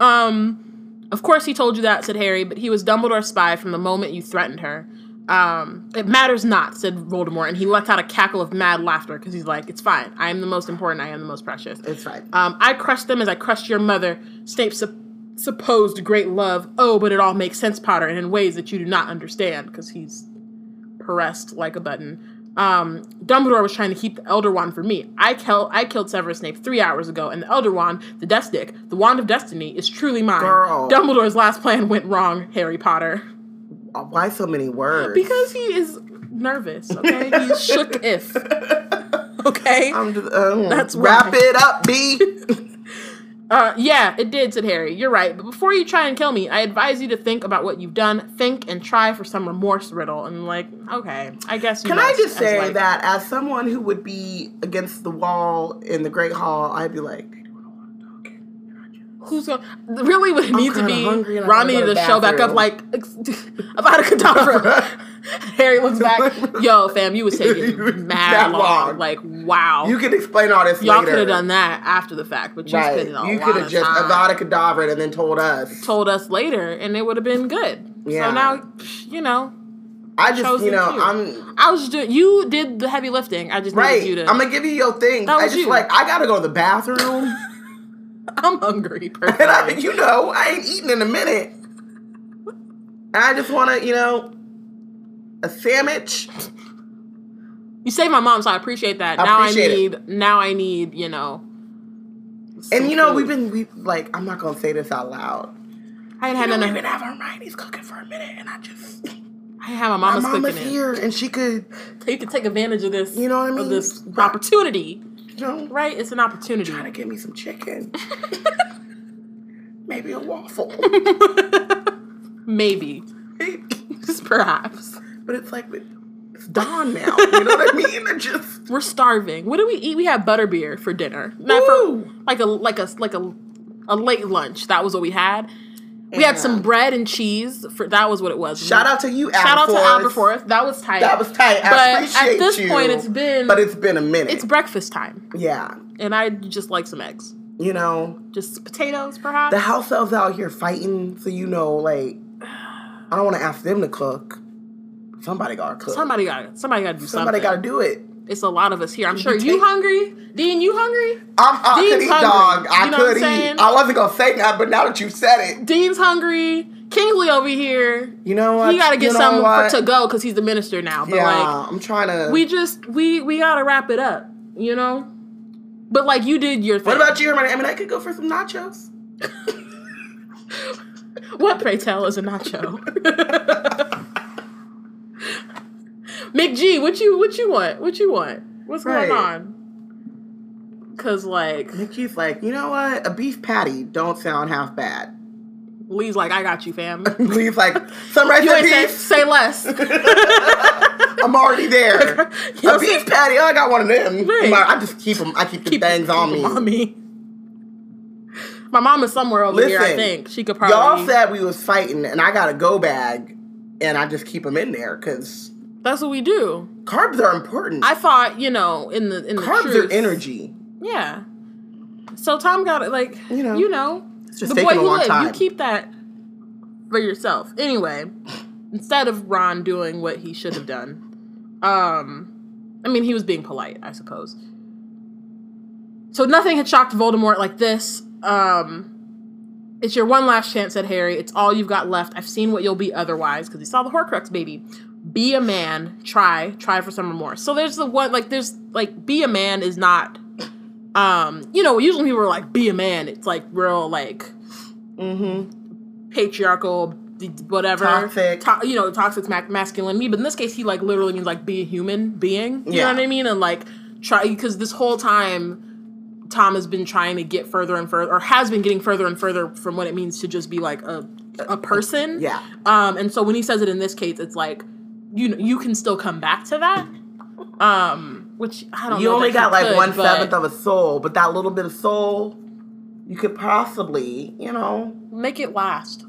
Um, of course he told you that, said Harry, but he was Dumbledore's spy from the moment you threatened her. Um, it matters not, said Voldemort, and he lets out a cackle of mad laughter because he's like, "It's fine. I am the most important. I am the most precious." It's fine. Um, I crushed them as I crushed your mother. Snape's sup- supposed great love. Oh, but it all makes sense, Potter, and in ways that you do not understand, because he's pressed like a button. Um, Dumbledore was trying to keep the Elder Wand for me. I, kill- I killed Severus Snape three hours ago, and the Elder Wand, the Death Stick, the Wand of Destiny, is truly mine. Girl. Dumbledore's last plan went wrong, Harry Potter. Why so many words? Because he is nervous, okay? He's shook if. Okay? I'm just, um, That's wrap why. it up, B. Uh, yeah, it did, said Harry. You're right. But before you try and kill me, I advise you to think about what you've done. Think and try for some remorse, Riddle. And like, okay, I guess. You Can I just say like- that as someone who would be against the wall in the Great Hall, I'd be like, they doing a lot of talking. Who's going? to Really, would it need to be hungry I wanna to to show back up like Avada Kedavra. Harry looks back. Yo, fam, you was taking mad That long. long. Like, wow. You can explain all this Y'all could have done that after the fact, but you Right. a You could have just time. Avada Kedavra and then told us. told us later, and it would have been good. Yeah. So now, you know, I just, you know, too. I'm I was just doing. You did the heavy lifting. I just right. needed you to. I'm gonna give you your thing. That I was just you. like I gotta go to the bathroom, I'm hungry. and I, you know, I ain't eaten in a minute, and I just want to, you know, a sandwich. You saved my mom, so I appreciate that. I now appreciate I it. need. Now I need. You know. And you know, food. we've been we like I'm not gonna say this out loud. I ain't You had know, none we've of. been having Hermione's cooking for a minute, and I just I have had my my mama's cooking here, and she could, it. You can take advantage of this. You know what I Of mean? this Right. opportunity, right? It's an opportunity. Trying to get me some chicken, maybe a waffle. Maybe, perhaps. but it's like it's dawn now. You know what I mean? Just We're starving. What do we eat? We had butterbeer for dinner. Not Ooh. for like a like a like a a late lunch. That was what we had. We had some um, bread and cheese. For that was what it was. shout out to you. Shout out to Aberforth. That was tight. That was tight. I But at this you, point, it's been but it's been a minute. it's breakfast time, yeah, and I just like some eggs, you know, just potatoes, perhaps. the house elves out here fighting, so you know, like I don't want to ask them to cook. Somebody gotta cook. somebody got somebody got to do Somebody something. gotta do it. It's a lot of us here. I'm sure you hungry, Dean. You hungry? I'm, I Dean's could eat, hungry. dog. I You know could eat. I wasn't gonna say that, but now that you said it, Dean's hungry. Kingsley over here. you know what? He got to get you know something what? for, to go because he's the minister now. But yeah, like, I'm trying to. we just we we gotta wrap it up, you know. But like you did your thing. what about you, Hermione? I mean, I could go for some nachos. What pray tell is a nacho? McG, what you what you want? What you want? What's Right. going on? Cause like McG's like, you know what? A beef patty don't sound half bad. Lee's like, I got you, fam. Lee's like, some rice and ain't say, beef. say less. I'm already there. You know a beef patty. Oh, I got one of them. Right. I just keep them. I keep the Keep- things on keep me. on me. My mom is somewhere over here. I think she could probably. Y'all said we was fighting, and I got a go bag, and I just keep them in there because That's what we do. carbs are important. I thought, you know, in the in the carbs truth, are energy. Yeah. So Tom got it like You know, you know the boy who lived. time. You keep that for yourself. Anyway, instead of Ron doing what he should have done, um, I mean he was being polite, I suppose. So nothing had shocked Voldemort like this. Um, it's your one last chance, said Harry. It's all you've got left. I've seen what you'll be otherwise because he saw the Horcrux baby. Be a man. Try. Try for some remorse. So there's the one like there's like be a man is not. Um, you know, usually people are like be a man. It's like real like Mm-hmm. patriarchal, d- whatever, Toxic. to- you know, toxic ma- masculinity. But in this case, he like literally means like be a human being. You Yeah. know what I mean? And like try because this whole time, Tom has been trying to get further and further, or has been getting further and further from what it means to just be like a a person. Yeah. Um, and so when he says it in this case, it's like you know you can still come back to that. Um, which I don't. Know. You know only got like could, one seventh of a soul, but that little bit of soul, you could possibly, you know. make it last.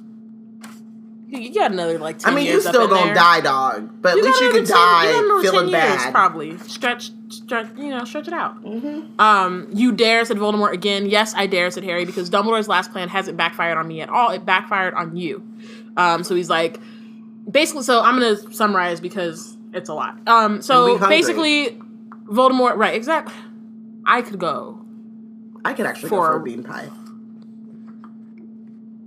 You, you got another like. 10 I mean, you still gonna there. die, dog. But at least you can could 10 you got die 10 feeling years, bad. Probably stretch, stretch, you know, stretch it out. Mm-hmm. Um, you dare said Voldemort again. Yes, I dare said Harry because Dumbledore's last plan hasn't backfired on me at all. It backfired on you. Um, so he's like, basically. So I'm gonna summarize because it's a lot. Um, so basically, Voldemort. Right, exactly. I could go. I could actually go For- for a bean pie.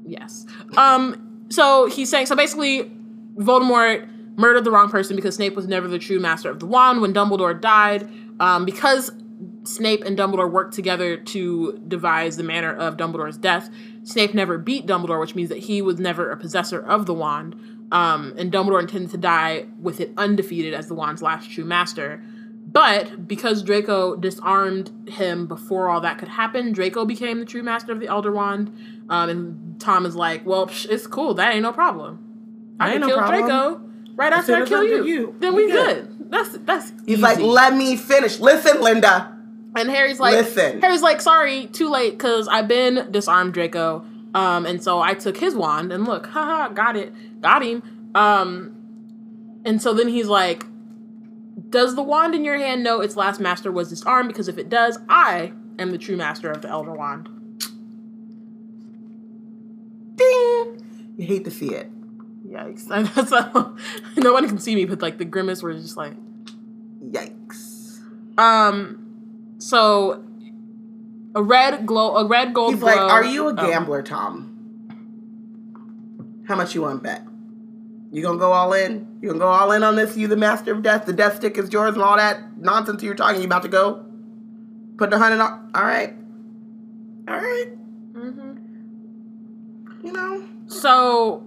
Yes. Um. So he's saying. So basically, Voldemort murdered the wrong person because Snape was never the true master of the wand when Dumbledore died. Um. Because Snape and Dumbledore worked together to devise the manner of Dumbledore's death. Snape never beat Dumbledore, which means that he was never a possessor of the wand. Um. And Dumbledore intended to die with it undefeated as the wand's last true master. But because Draco disarmed him before all that could happen, Draco became the true master of the Elder Wand. Um, and Tom is like, "Well, psh, it's cool. That ain't no problem. I Ain't can no kill problem. Draco right As after I kill you. you, Then we we good. good. That's that's He's easy. like, let me finish. Listen, Linda. And Harry's like, Listen. Harry's like, sorry, too late, because I've been disarmed Draco. Um, and so I took his wand and look, haha, got it, got him. Um, and so then he's like, does the wand in your hand know its last master was disarmed? Because if it does, I am the true master of the Elder Wand. Ding! You hate to see it. Yikes. That's how, no one can see me, but like the grimace was just like, Yikes. um, so a red glow, a red gold He's like, glow- Are you a oh. gambler, Tom? How much you want to bet? You gonna go all in? You gonna go all in on this? You the master of death? The death stick is yours and all that nonsense you're talking. You about to go? Put the hundred on? All right. All right. Mhm. You know. So,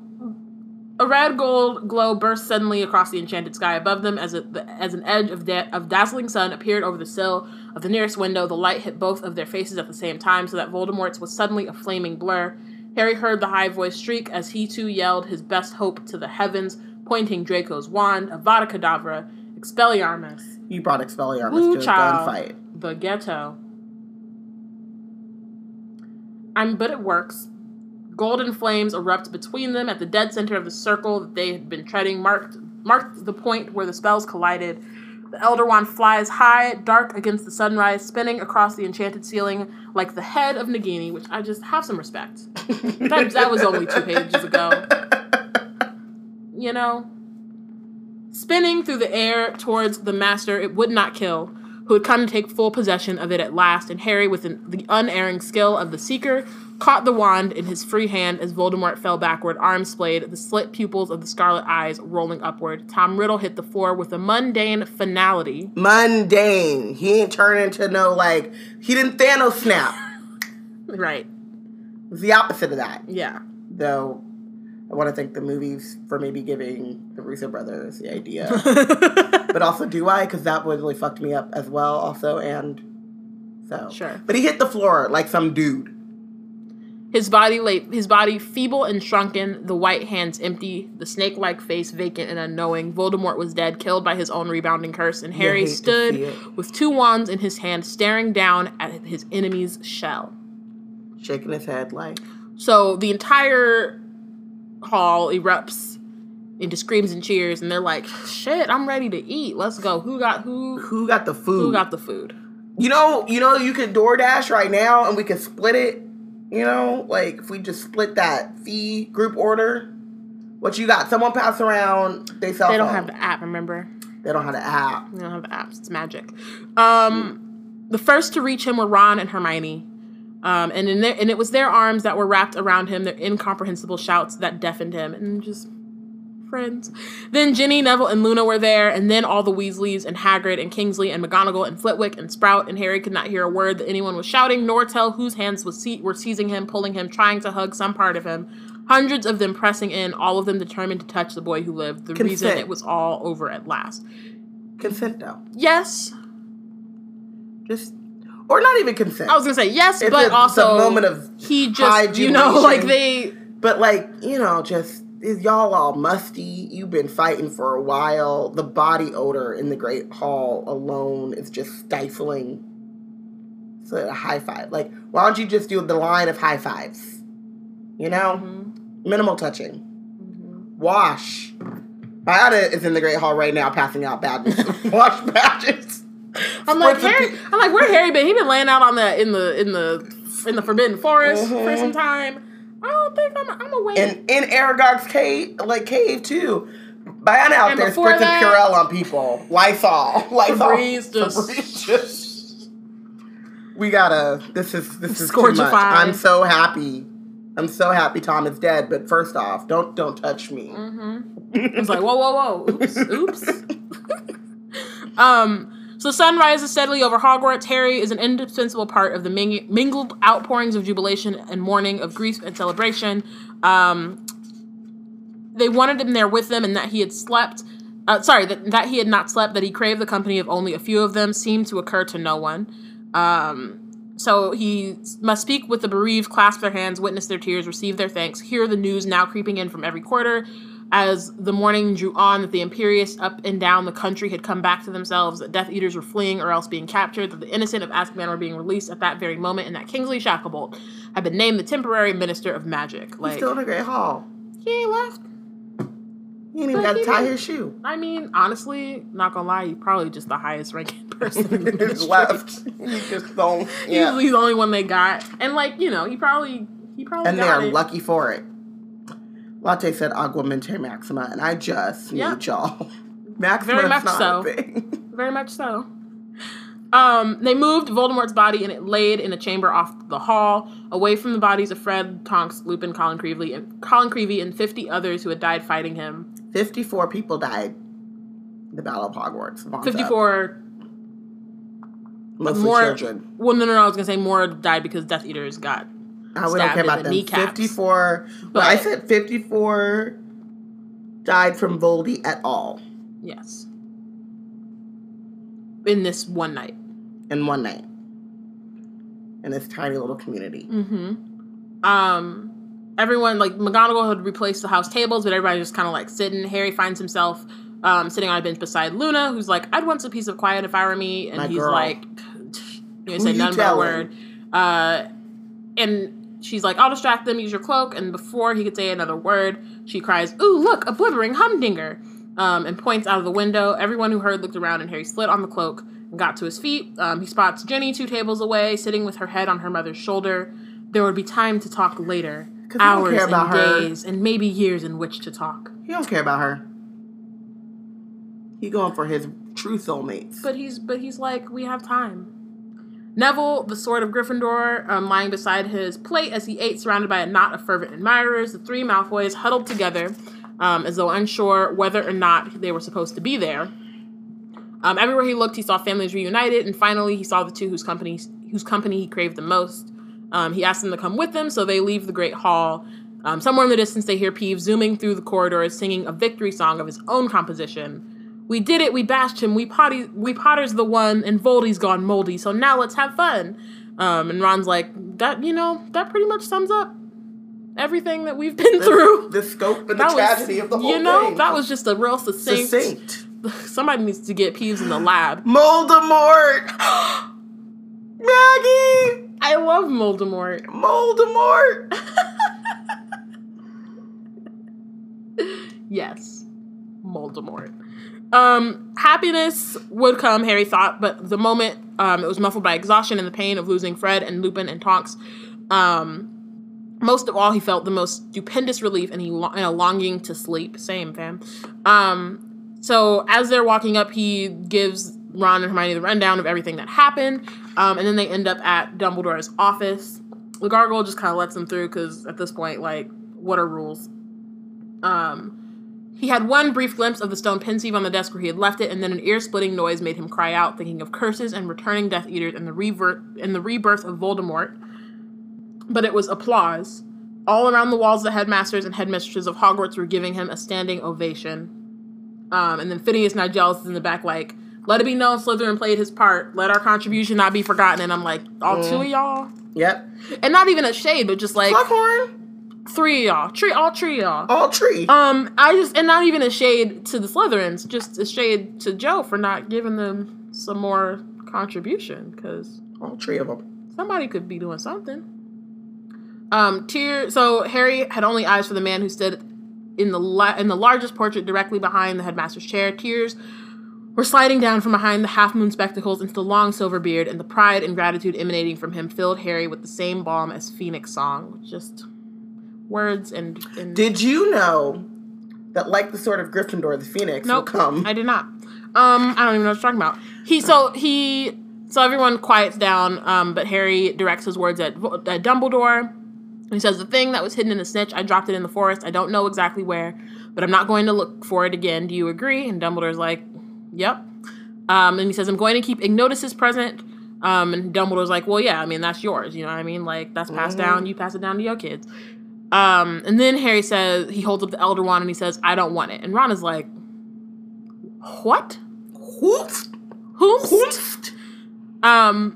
a red gold glow burst suddenly across the enchanted sky above them as, a, as an edge of, da- of dazzling sun appeared over the sill of the nearest window. The light hit both of their faces at the same time, so that Voldemort's was suddenly a flaming blur. Harry heard the high voice shriek as he too yelled his best hope to the heavens, pointing Draco's wand, Avada Kedavra, Expelliarmus, You brought Expelliarmus Woo to a gunfight. the ghetto. I'm, but it works. Golden flames erupt between them at the dead center of the circle that they had been treading, marked marked the point where the spells collided. The Elder Wand flies high, dark against the sunrise, spinning across the enchanted ceiling like the head of Nagini, which I just have some respect. that, that was only two pages ago. You know? Spinning through the air towards the master it would not kill, who had come to take full possession of it at last, and Harry, with an- the unerring skill of the Seeker, caught the wand in his free hand as Voldemort fell backward, arms splayed, the slit pupils of the scarlet eyes rolling upward. Tom Riddle hit the floor with a mundane finality. Mundane. He ain't turned into no like. He didn't Thanos snap. Right. It was the opposite of that. Yeah. Though, I want to thank the movies for maybe giving the Russo brothers the idea. but also, do I? Because that would really fucked me up as well. Also, and so Sure. But he hit the floor like some dude. His body lay, his body feeble and shrunken, the white hands empty, the snake-like face vacant and unknowing. Voldemort was dead, killed by his own rebounding curse, and Harry hate to see stood with two wands in his hand, staring down at his enemy's shell. shaking his head like So the entire hall erupts into screams and cheers, and they're like, "Shit, I'm ready to eat. Let's go. Who got who? who got the food Who got the food?" you know you know you could DoorDash right now and we could split it you know like if we just split that fee group order what you got someone pass around they sell. They don't phone. have the app. Remember? they don't have the app They don't have the apps. It's magic. Um, the first to reach him were Ron and Hermione. Um, and in their, and it was their arms that were wrapped around him, their incomprehensible shouts that deafened him, and just friends. Then Ginny, Neville, and Luna were there, and then all the Weasleys and Hagrid and Kingsley and McGonagall and Flitwick and Sprout and Harry could not hear a word that anyone was shouting, nor tell whose hands se- were seizing him, pulling him, trying to hug some part of him. Hundreds of them pressing in, all of them determined to touch the boy who lived. The reason it was all over at last. consent though Yes, just or not even consent I was gonna say yes, It's but a- it's a also moment of he high just you know like they But like, you know, just is y'all all musty. You've been fighting for a while. The body odor in the Great Hall alone is just stifling. So a high five. Like, why don't you just do the line of high fives? You know? Mm-hmm. Minimal touching. Wash. Biata is in the Great Hall right now passing out badges. Wash badges. I'm like Harry. I'm like where Harry been? He been laying out on the in the in the in the Forbidden Forest for Mhm. some time. I don't think I'm. I'm away. And in Aragog's cave, like cave too. Biana out And there spritzing that- Purell on people. Lysol. Lysol. Febreze just- Febreze just- We gotta. This is this is too much. I'm so happy. I'm so happy Tom is dead. But first off, don't don't touch me. I was like, whoa, whoa, whoa, oops, oops. um. So the sun rises steadily over Hogwarts. Harry is an indispensable part of the ming- mingled outpourings of jubilation and mourning, of grief and celebration. Um, they wanted him there with them, and that he had slept. Uh, sorry, that, that he had not slept. That he craved the company of only a few of them seemed to occur to no one. Um, so he must speak with the bereaved, clasp their hands, witness their tears, receive their thanks, hear the news now creeping in from every quarter. As the morning drew on, that the Imperius up and down the country had come back to themselves, that Death Eaters were fleeing or else being captured, that the innocent of Azkaban were being released at that very moment, and that Kingsley Shacklebolt had been named the temporary Minister of Magic. He's Like, still in the Great Hall. he ain't left. He ain't even got to tie his shoe. I mean, honestly, not gonna lie, he's probably just the highest ranking person in the He's left. He just don't. He's, Yeah. he's the only one they got, and like you know, he probably he probably and they're lucky for it. Latte said agua Aguamenti Maxima, and I just Yeah. need y'all. Maxima Very much not so. Very much so. Um, they moved Voldemort's body and it laid in a chamber off the hall, away from the bodies of Fred, Tonks, Lupin, Colin Creevey, and Colin Creevey and fifty others who had died fighting him. 54 people died in the Battle of Hogwarts. Fifty-four Mostly more. children. Well, no, no, no. I was gonna say more died because Death Eaters got. I we don't care about the them. kneecaps. 54. But I said 54 died from Voldy at all Yes. In this one night. in one night in this tiny little community. Mm-hmm. Um, everyone like McGonagall had replaced the house tables, but everybody just kind of like sitting. Harry finds himself um, sitting on a bench beside Luna, who's like, "I'd want a peace of quiet if I were me," and My he's girl. like, "You say none but a word." Uh, and she's like, "I'll distract them. Use your cloak." And before he could say another word, she cries, "Ooh, look, a blibbering humdinger!" Um, and points out of the window. Everyone who heard looked around, and Harry slid on the cloak and got to his feet. Um, he spots Ginny two tables away, sitting with her head on her mother's shoulder. There would be time to talk later. Hours care and her. days, and maybe years in which to talk. He don't care about her. He going for his true soulmates. But he's but he's like, we have time. Neville, the sword of Gryffindor, um, lying beside his plate as he ate, surrounded by a knot of fervent admirers. The three Malfoys huddled together, um, as though unsure whether or not they were supposed to be there. Um, everywhere he looked, he saw families reunited, and finally, he saw the two whose company whose company he craved the most. Um, he asked them to come with him, so they leave the great hall. Um, somewhere in the distance, they hear Peeves zooming through the corridors, singing a victory song of his own composition. We did it. We bashed him. We potty. We Potter's the one, and Voldy's gone moldy. So now let's have fun. Um, and Ron's like, that. You know, that pretty much sums up everything that we've been through. The scope and the That tragedy was, of the whole you know, thing. that was just a real succinct. succinct. Somebody needs to get Peeves in the lab. Moldemort! Maggie! I love Voldemort. Moldemort! Yes, Voldemort. Um, happiness would come, Harry thought, but the moment um, it was muffled by exhaustion and the pain of losing Fred and Lupin and Tonks. Um, most of all, he felt the most stupendous relief and he lo- and a longing to sleep. Same, fam. Um, so as they're walking up, he gives Ron and Hermione the rundown of everything that happened, um, and then they end up at Dumbledore's office. The gargoyle just kind of lets them through because at this point, like, what are rules? Um, he had one brief glimpse of the stone pensieve on the desk where he had left it, and then an ear-splitting noise made him cry out, thinking of curses and returning Death Eaters and the revert and the rebirth of Voldemort. But it was applause. All around the walls, the headmasters and headmistresses of Hogwarts were giving him a standing ovation. Um, and then Phineas Nigellus in the back, like, "Let it be known, Slytherin played his part. Let our contribution not be forgotten." And I'm like, all two of y'all, Yep. and not even a shade, but just like Slughorn. Three of y'all, tree, all three of y'all. All tree. Um, I just and not even a shade to the Slytherins, just a shade to Joe for not giving them some more contribution because All three of them. somebody could be doing something. Um, tear. So Harry had only eyes for the man who stood in the la- in the largest portrait directly behind the headmaster's chair. Tears were sliding down from behind the half moon spectacles into the long silver beard, and the pride and gratitude emanating from him filled Harry with the same balm as Phoenix song. Just words and, and Did you know that, like the sword of Gryffindor, the Phoenix Nope, will come? I did not. Um, I don't even know what you're talking about. He so he so everyone quiets down. Um, but Harry directs his words at, at Dumbledore. He says the thing that was hidden in the snitch. I dropped it in the forest. I don't know exactly where, but I'm not going to look for it again. Do you agree? And Dumbledore's like, "Yep." Um, and he says, "I'm going to keep Ignotus present." Um, and Dumbledore's like, "Well, yeah. I mean, that's yours. You know what I mean? Like that's passed down. You pass it down to your kids." Um, and then Harry says he holds up the Elder Wand and he says, "I don't want it." And Ron is like, "What? Whomst?" Whoops. Um,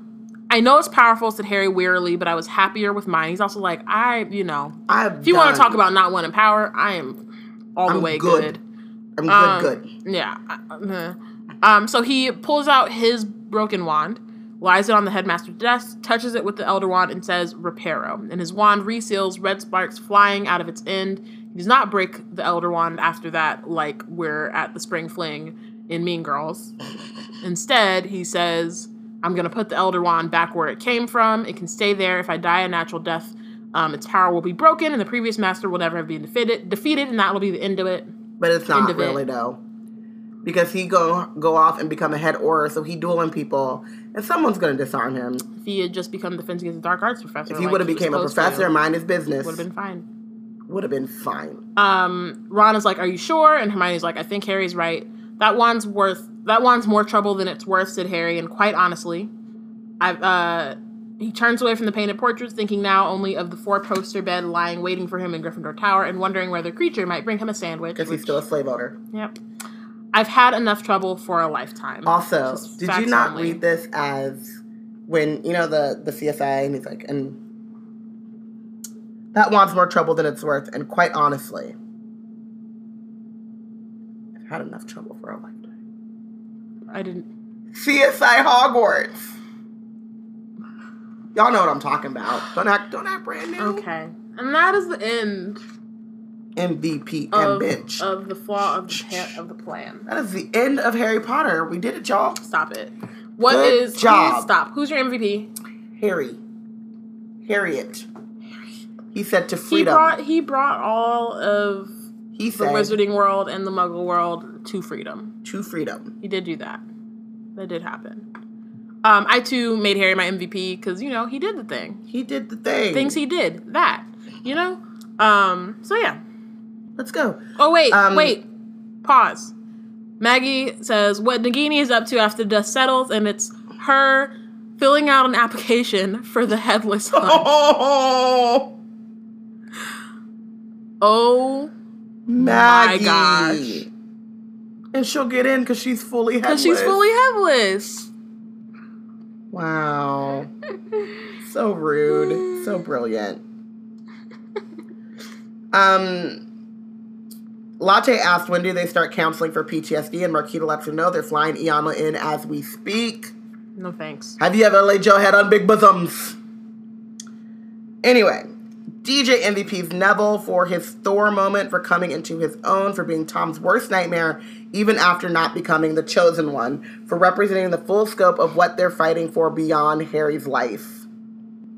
I know it's powerful," said Harry wearily, "but I was happier with mine." He's also like, "I, you know, I'm if you want to talk about not wanting power, I am all the I'm way good. good. I'm good, Um, good. Yeah. uh, Um, so he pulls out his broken wand, lies it on the headmaster's desk, touches it with the elder wand, and says "Reparo." And his wand reseals, red sparks flying out of its end. He does not break the elder wand after that, like we're at the spring fling in Mean Girls. Instead, he says, "I'm gonna put the elder wand back where it came from. It can stay there. If I die a natural death, um, its power will be broken, and the previous master will never have been defeated. Defeated, and that will be the end of it." But it's not of it. really though. Because he go go off and become a head Auror, so he dueling people, and someone's gonna disarm him. if he had just become the Defense Against the Dark Arts professor. If he like would have became a professor, mind his business, would have been fine. would have been fine. Um, Ron is like, "Are you sure?" And Hermione's like, "I think Harry's right. That wand's worth. That wand's more trouble than it's worth," said Harry. And quite honestly, I uh, he turns away from the painted portraits, thinking now only of the four-poster bed lying waiting for him in Gryffindor Tower, and wondering whether Kreacher might bring him a sandwich. Because he's still a slave owner. Yep. I've had enough trouble for a lifetime. Also, did you not only. read this as when you know the the CSI and he's like, and that wants more trouble than it's worth. And quite honestly, I've had enough trouble for a lifetime. I didn't. CSI Hogwarts. Y'all know what I'm talking about. Don't act, don't act brand new. Okay. And that is the end MVP and of, bench. of the flaw of the, pa- of the plan. that is the end of Harry Potter. We did it, y'all. Stop it. What Good is job. stop? Who's your MVP? Harry. Harriet. He said to He freedom. brought he brought all of He the said Wizarding world and the Muggle world to freedom. to freedom. He did do that. That did happen. Um, I too made Harry my MVP because you know he did the thing. He did the thing. Things he did that. You know. Um. So yeah. Let's go. Oh wait, Um, wait. Pause. Maggie says what Nagini is up to after dust settles, and it's her filling out an application for the headless hunt. Oh, oh, Maggie. gosh. And she'll get in because she's fully headless. because she's fully headless. Wow. so rude. So brilliant. Um. Latte asked when do they start counseling for PTSD, and Marquita lets him know they're flying Iana in as we speak. No thanks. Have you ever laid your head on big bosoms? Anyway, DJ MVP's Neville for his Thor moment, for coming into his own, for being Tom's worst nightmare, even after not becoming the chosen one, for representing the full scope of what they're fighting for beyond Harry's life.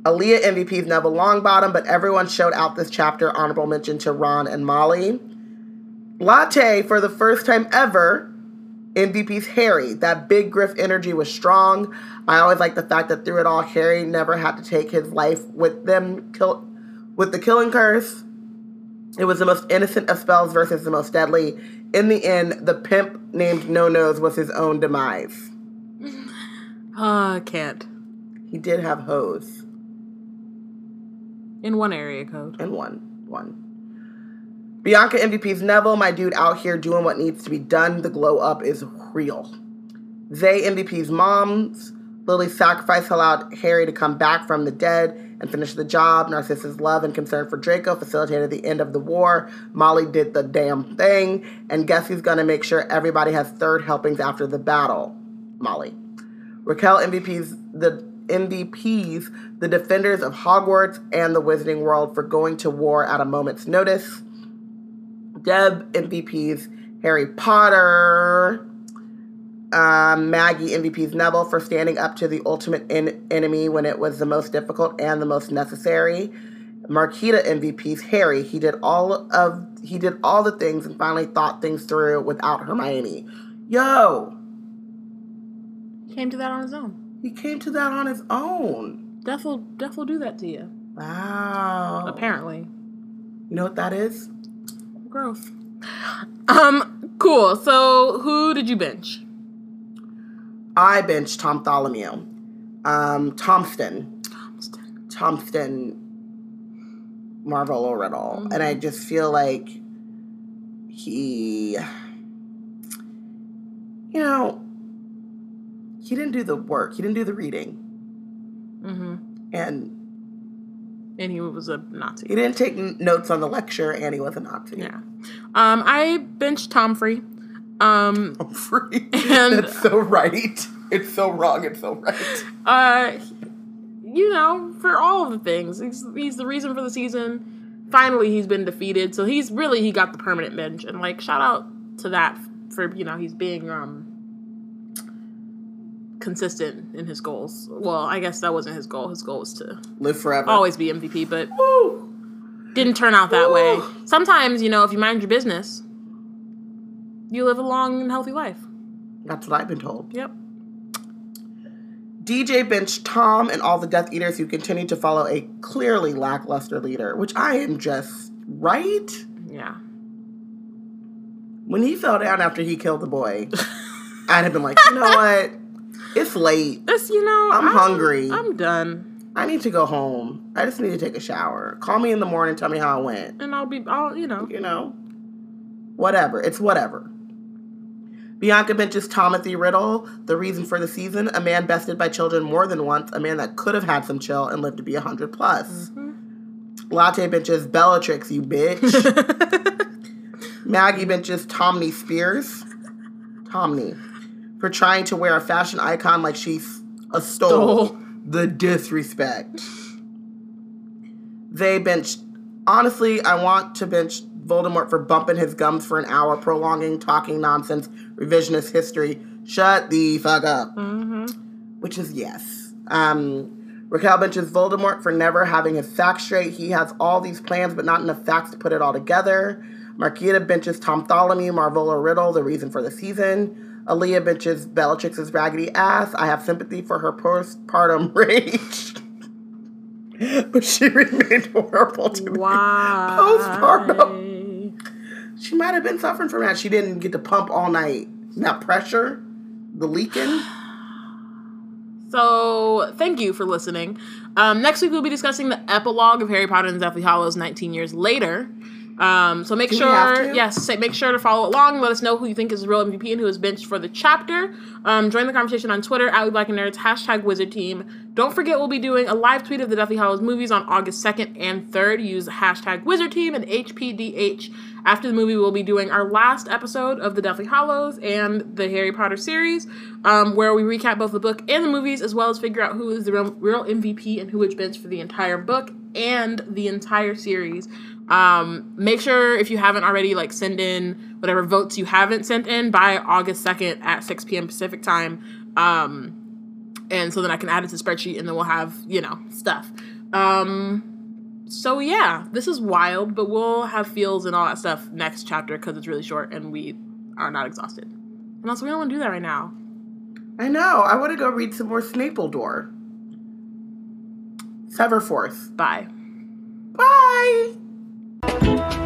Aaliyah MVP's Neville Longbottom, but everyone showed out this chapter. Honorable mention to Ron and Molly. Latte, for the first time ever, MVP's Harry. That big Griff energy was strong. I always like the fact that through it all, Harry never had to take his life with them, kill, with the killing curse. It was the most innocent of spells versus the most deadly. In the end, the pimp named No Nose was his own demise. Uh, I can't. He did have hose In one area code. In one, one. Bianca MVP's Neville, my dude out here doing what needs to be done. The glow up is real. Zay MVP's moms. Lily's sacrifice allowed Harry to come back from the dead and finish the job. Narcissa's love and concern for Draco facilitated the end of the war. Molly did the damn thing. And guess who's gonna make sure everybody has third helpings after the battle? Molly. Raquel MVP's the MVPs, the defenders of Hogwarts and the Wizarding World for going to war at a moment's notice. Deb MVP's Harry Potter. Um, Maggie MVP's Neville for standing up to the ultimate en- enemy when it was the most difficult and the most necessary. Marquita MVP's Harry. He did all of he did all the things and finally thought things through without Hermione. Yo, Came to that on his own. he came to that on his own. Death will, death will do that to you. Wow. Apparently. You know what that is? Growth. Um, cool. So who did you bench? I benched Tom Tholomew. Um, Thompson. Thompson Marvel Riddle. And I just feel like he you know he didn't do the work. He didn't do the reading. Mm-hmm. And and he was a Nazi. He didn't take notes on the lecture, and he was a Nazi. Yeah. Um, I benched Tom Free. Um, I'm free. And- That's so right. It's so wrong. It's so right. uh, you know, for all of the things, he's, he's the reason for the season. Finally, he's been defeated, so he's really he got the permanent bench, and like shout out to that for you know he's being um consistent in his goals. Well, I guess that wasn't his goal. His goal was to Live forever. always be MVP, but Woo. didn't turn out that way. Sometimes, you know, if you mind your business, you live a long and healthy life. That's what I've been told. Yep. DJ benched Tom and all the Death Eaters who continue to follow a clearly lackluster leader, which I am just right. Yeah. When he fell down after he killed the boy, I'd have been like, you know what? It's late. This, you know, I'm hungry. I'm done, I need to go home. I just need to take a shower. Call me in the morning. Tell me how it went. and I'll be, I'll, you know, You know, whatever. It's whatever. Bianca benches Timothy Riddle, the reason for the season, a man bested by children more than once, a man that could have had some chill and lived to be 100 plus. Mm-hmm. Latte benches Bellatrix, you bitch. Maggie benches Tomney Spears. Tomney. For trying to wear a fashion icon like she's a stole. Stole. The disrespect. They benched. Honestly, I want to bench Voldemort for bumping his gums for an hour, prolonging talking nonsense, revisionist history. Shut the fuck up. Which is yes. Um, Raquel benches Voldemort for never having his facts straight. He has all these plans, but not enough facts to put it all together. Marquita benches Tom Tholomew, Marvola Riddle, the reason for the season. Aaliyah benches Bellatrix's raggedy ass. I have sympathy for her postpartum rage. but she remained horrible to me. why? Postpartum. She might have been suffering from that. She didn't get to pump all night. That pressure, the leaking. So, thank you for listening. Um, next week, we'll be discussing the epilogue of Harry Potter and the Deathly Hallows 19 years later. Um, so make Do sure, to? yes, say, make sure to follow along. Let us know who you think is the real MVP and who is benched for the chapter. Um, join the conversation on Twitter, at We Black and Nerds, hashtag Wizard Team. Don't forget, we'll be doing a live tweet of the Deathly Hallows movies on August 2nd and 3rd. Use hashtag Wizard Team and HPDH. After the movie, we'll be doing our last episode of the Deathly Hallows and the Harry Potter series, um, where we recap both the book and the movies, as well as figure out who is the real, real MVP and who is benched for the entire book and the entire series. Um, make sure if you haven't already, like send in whatever votes you haven't sent in by August 2nd at 6 p.m. Pacific time. Um, and so then I can add it to the spreadsheet and then we'll have, you know, stuff. Um, so yeah, this is wild, but we'll have feels and all that stuff next chapter because it's really short and we are not exhausted. And also, we don't want to do that right now. I know. I want to go read some more Snapledore. Severforth. Bye. Bye. Thank you.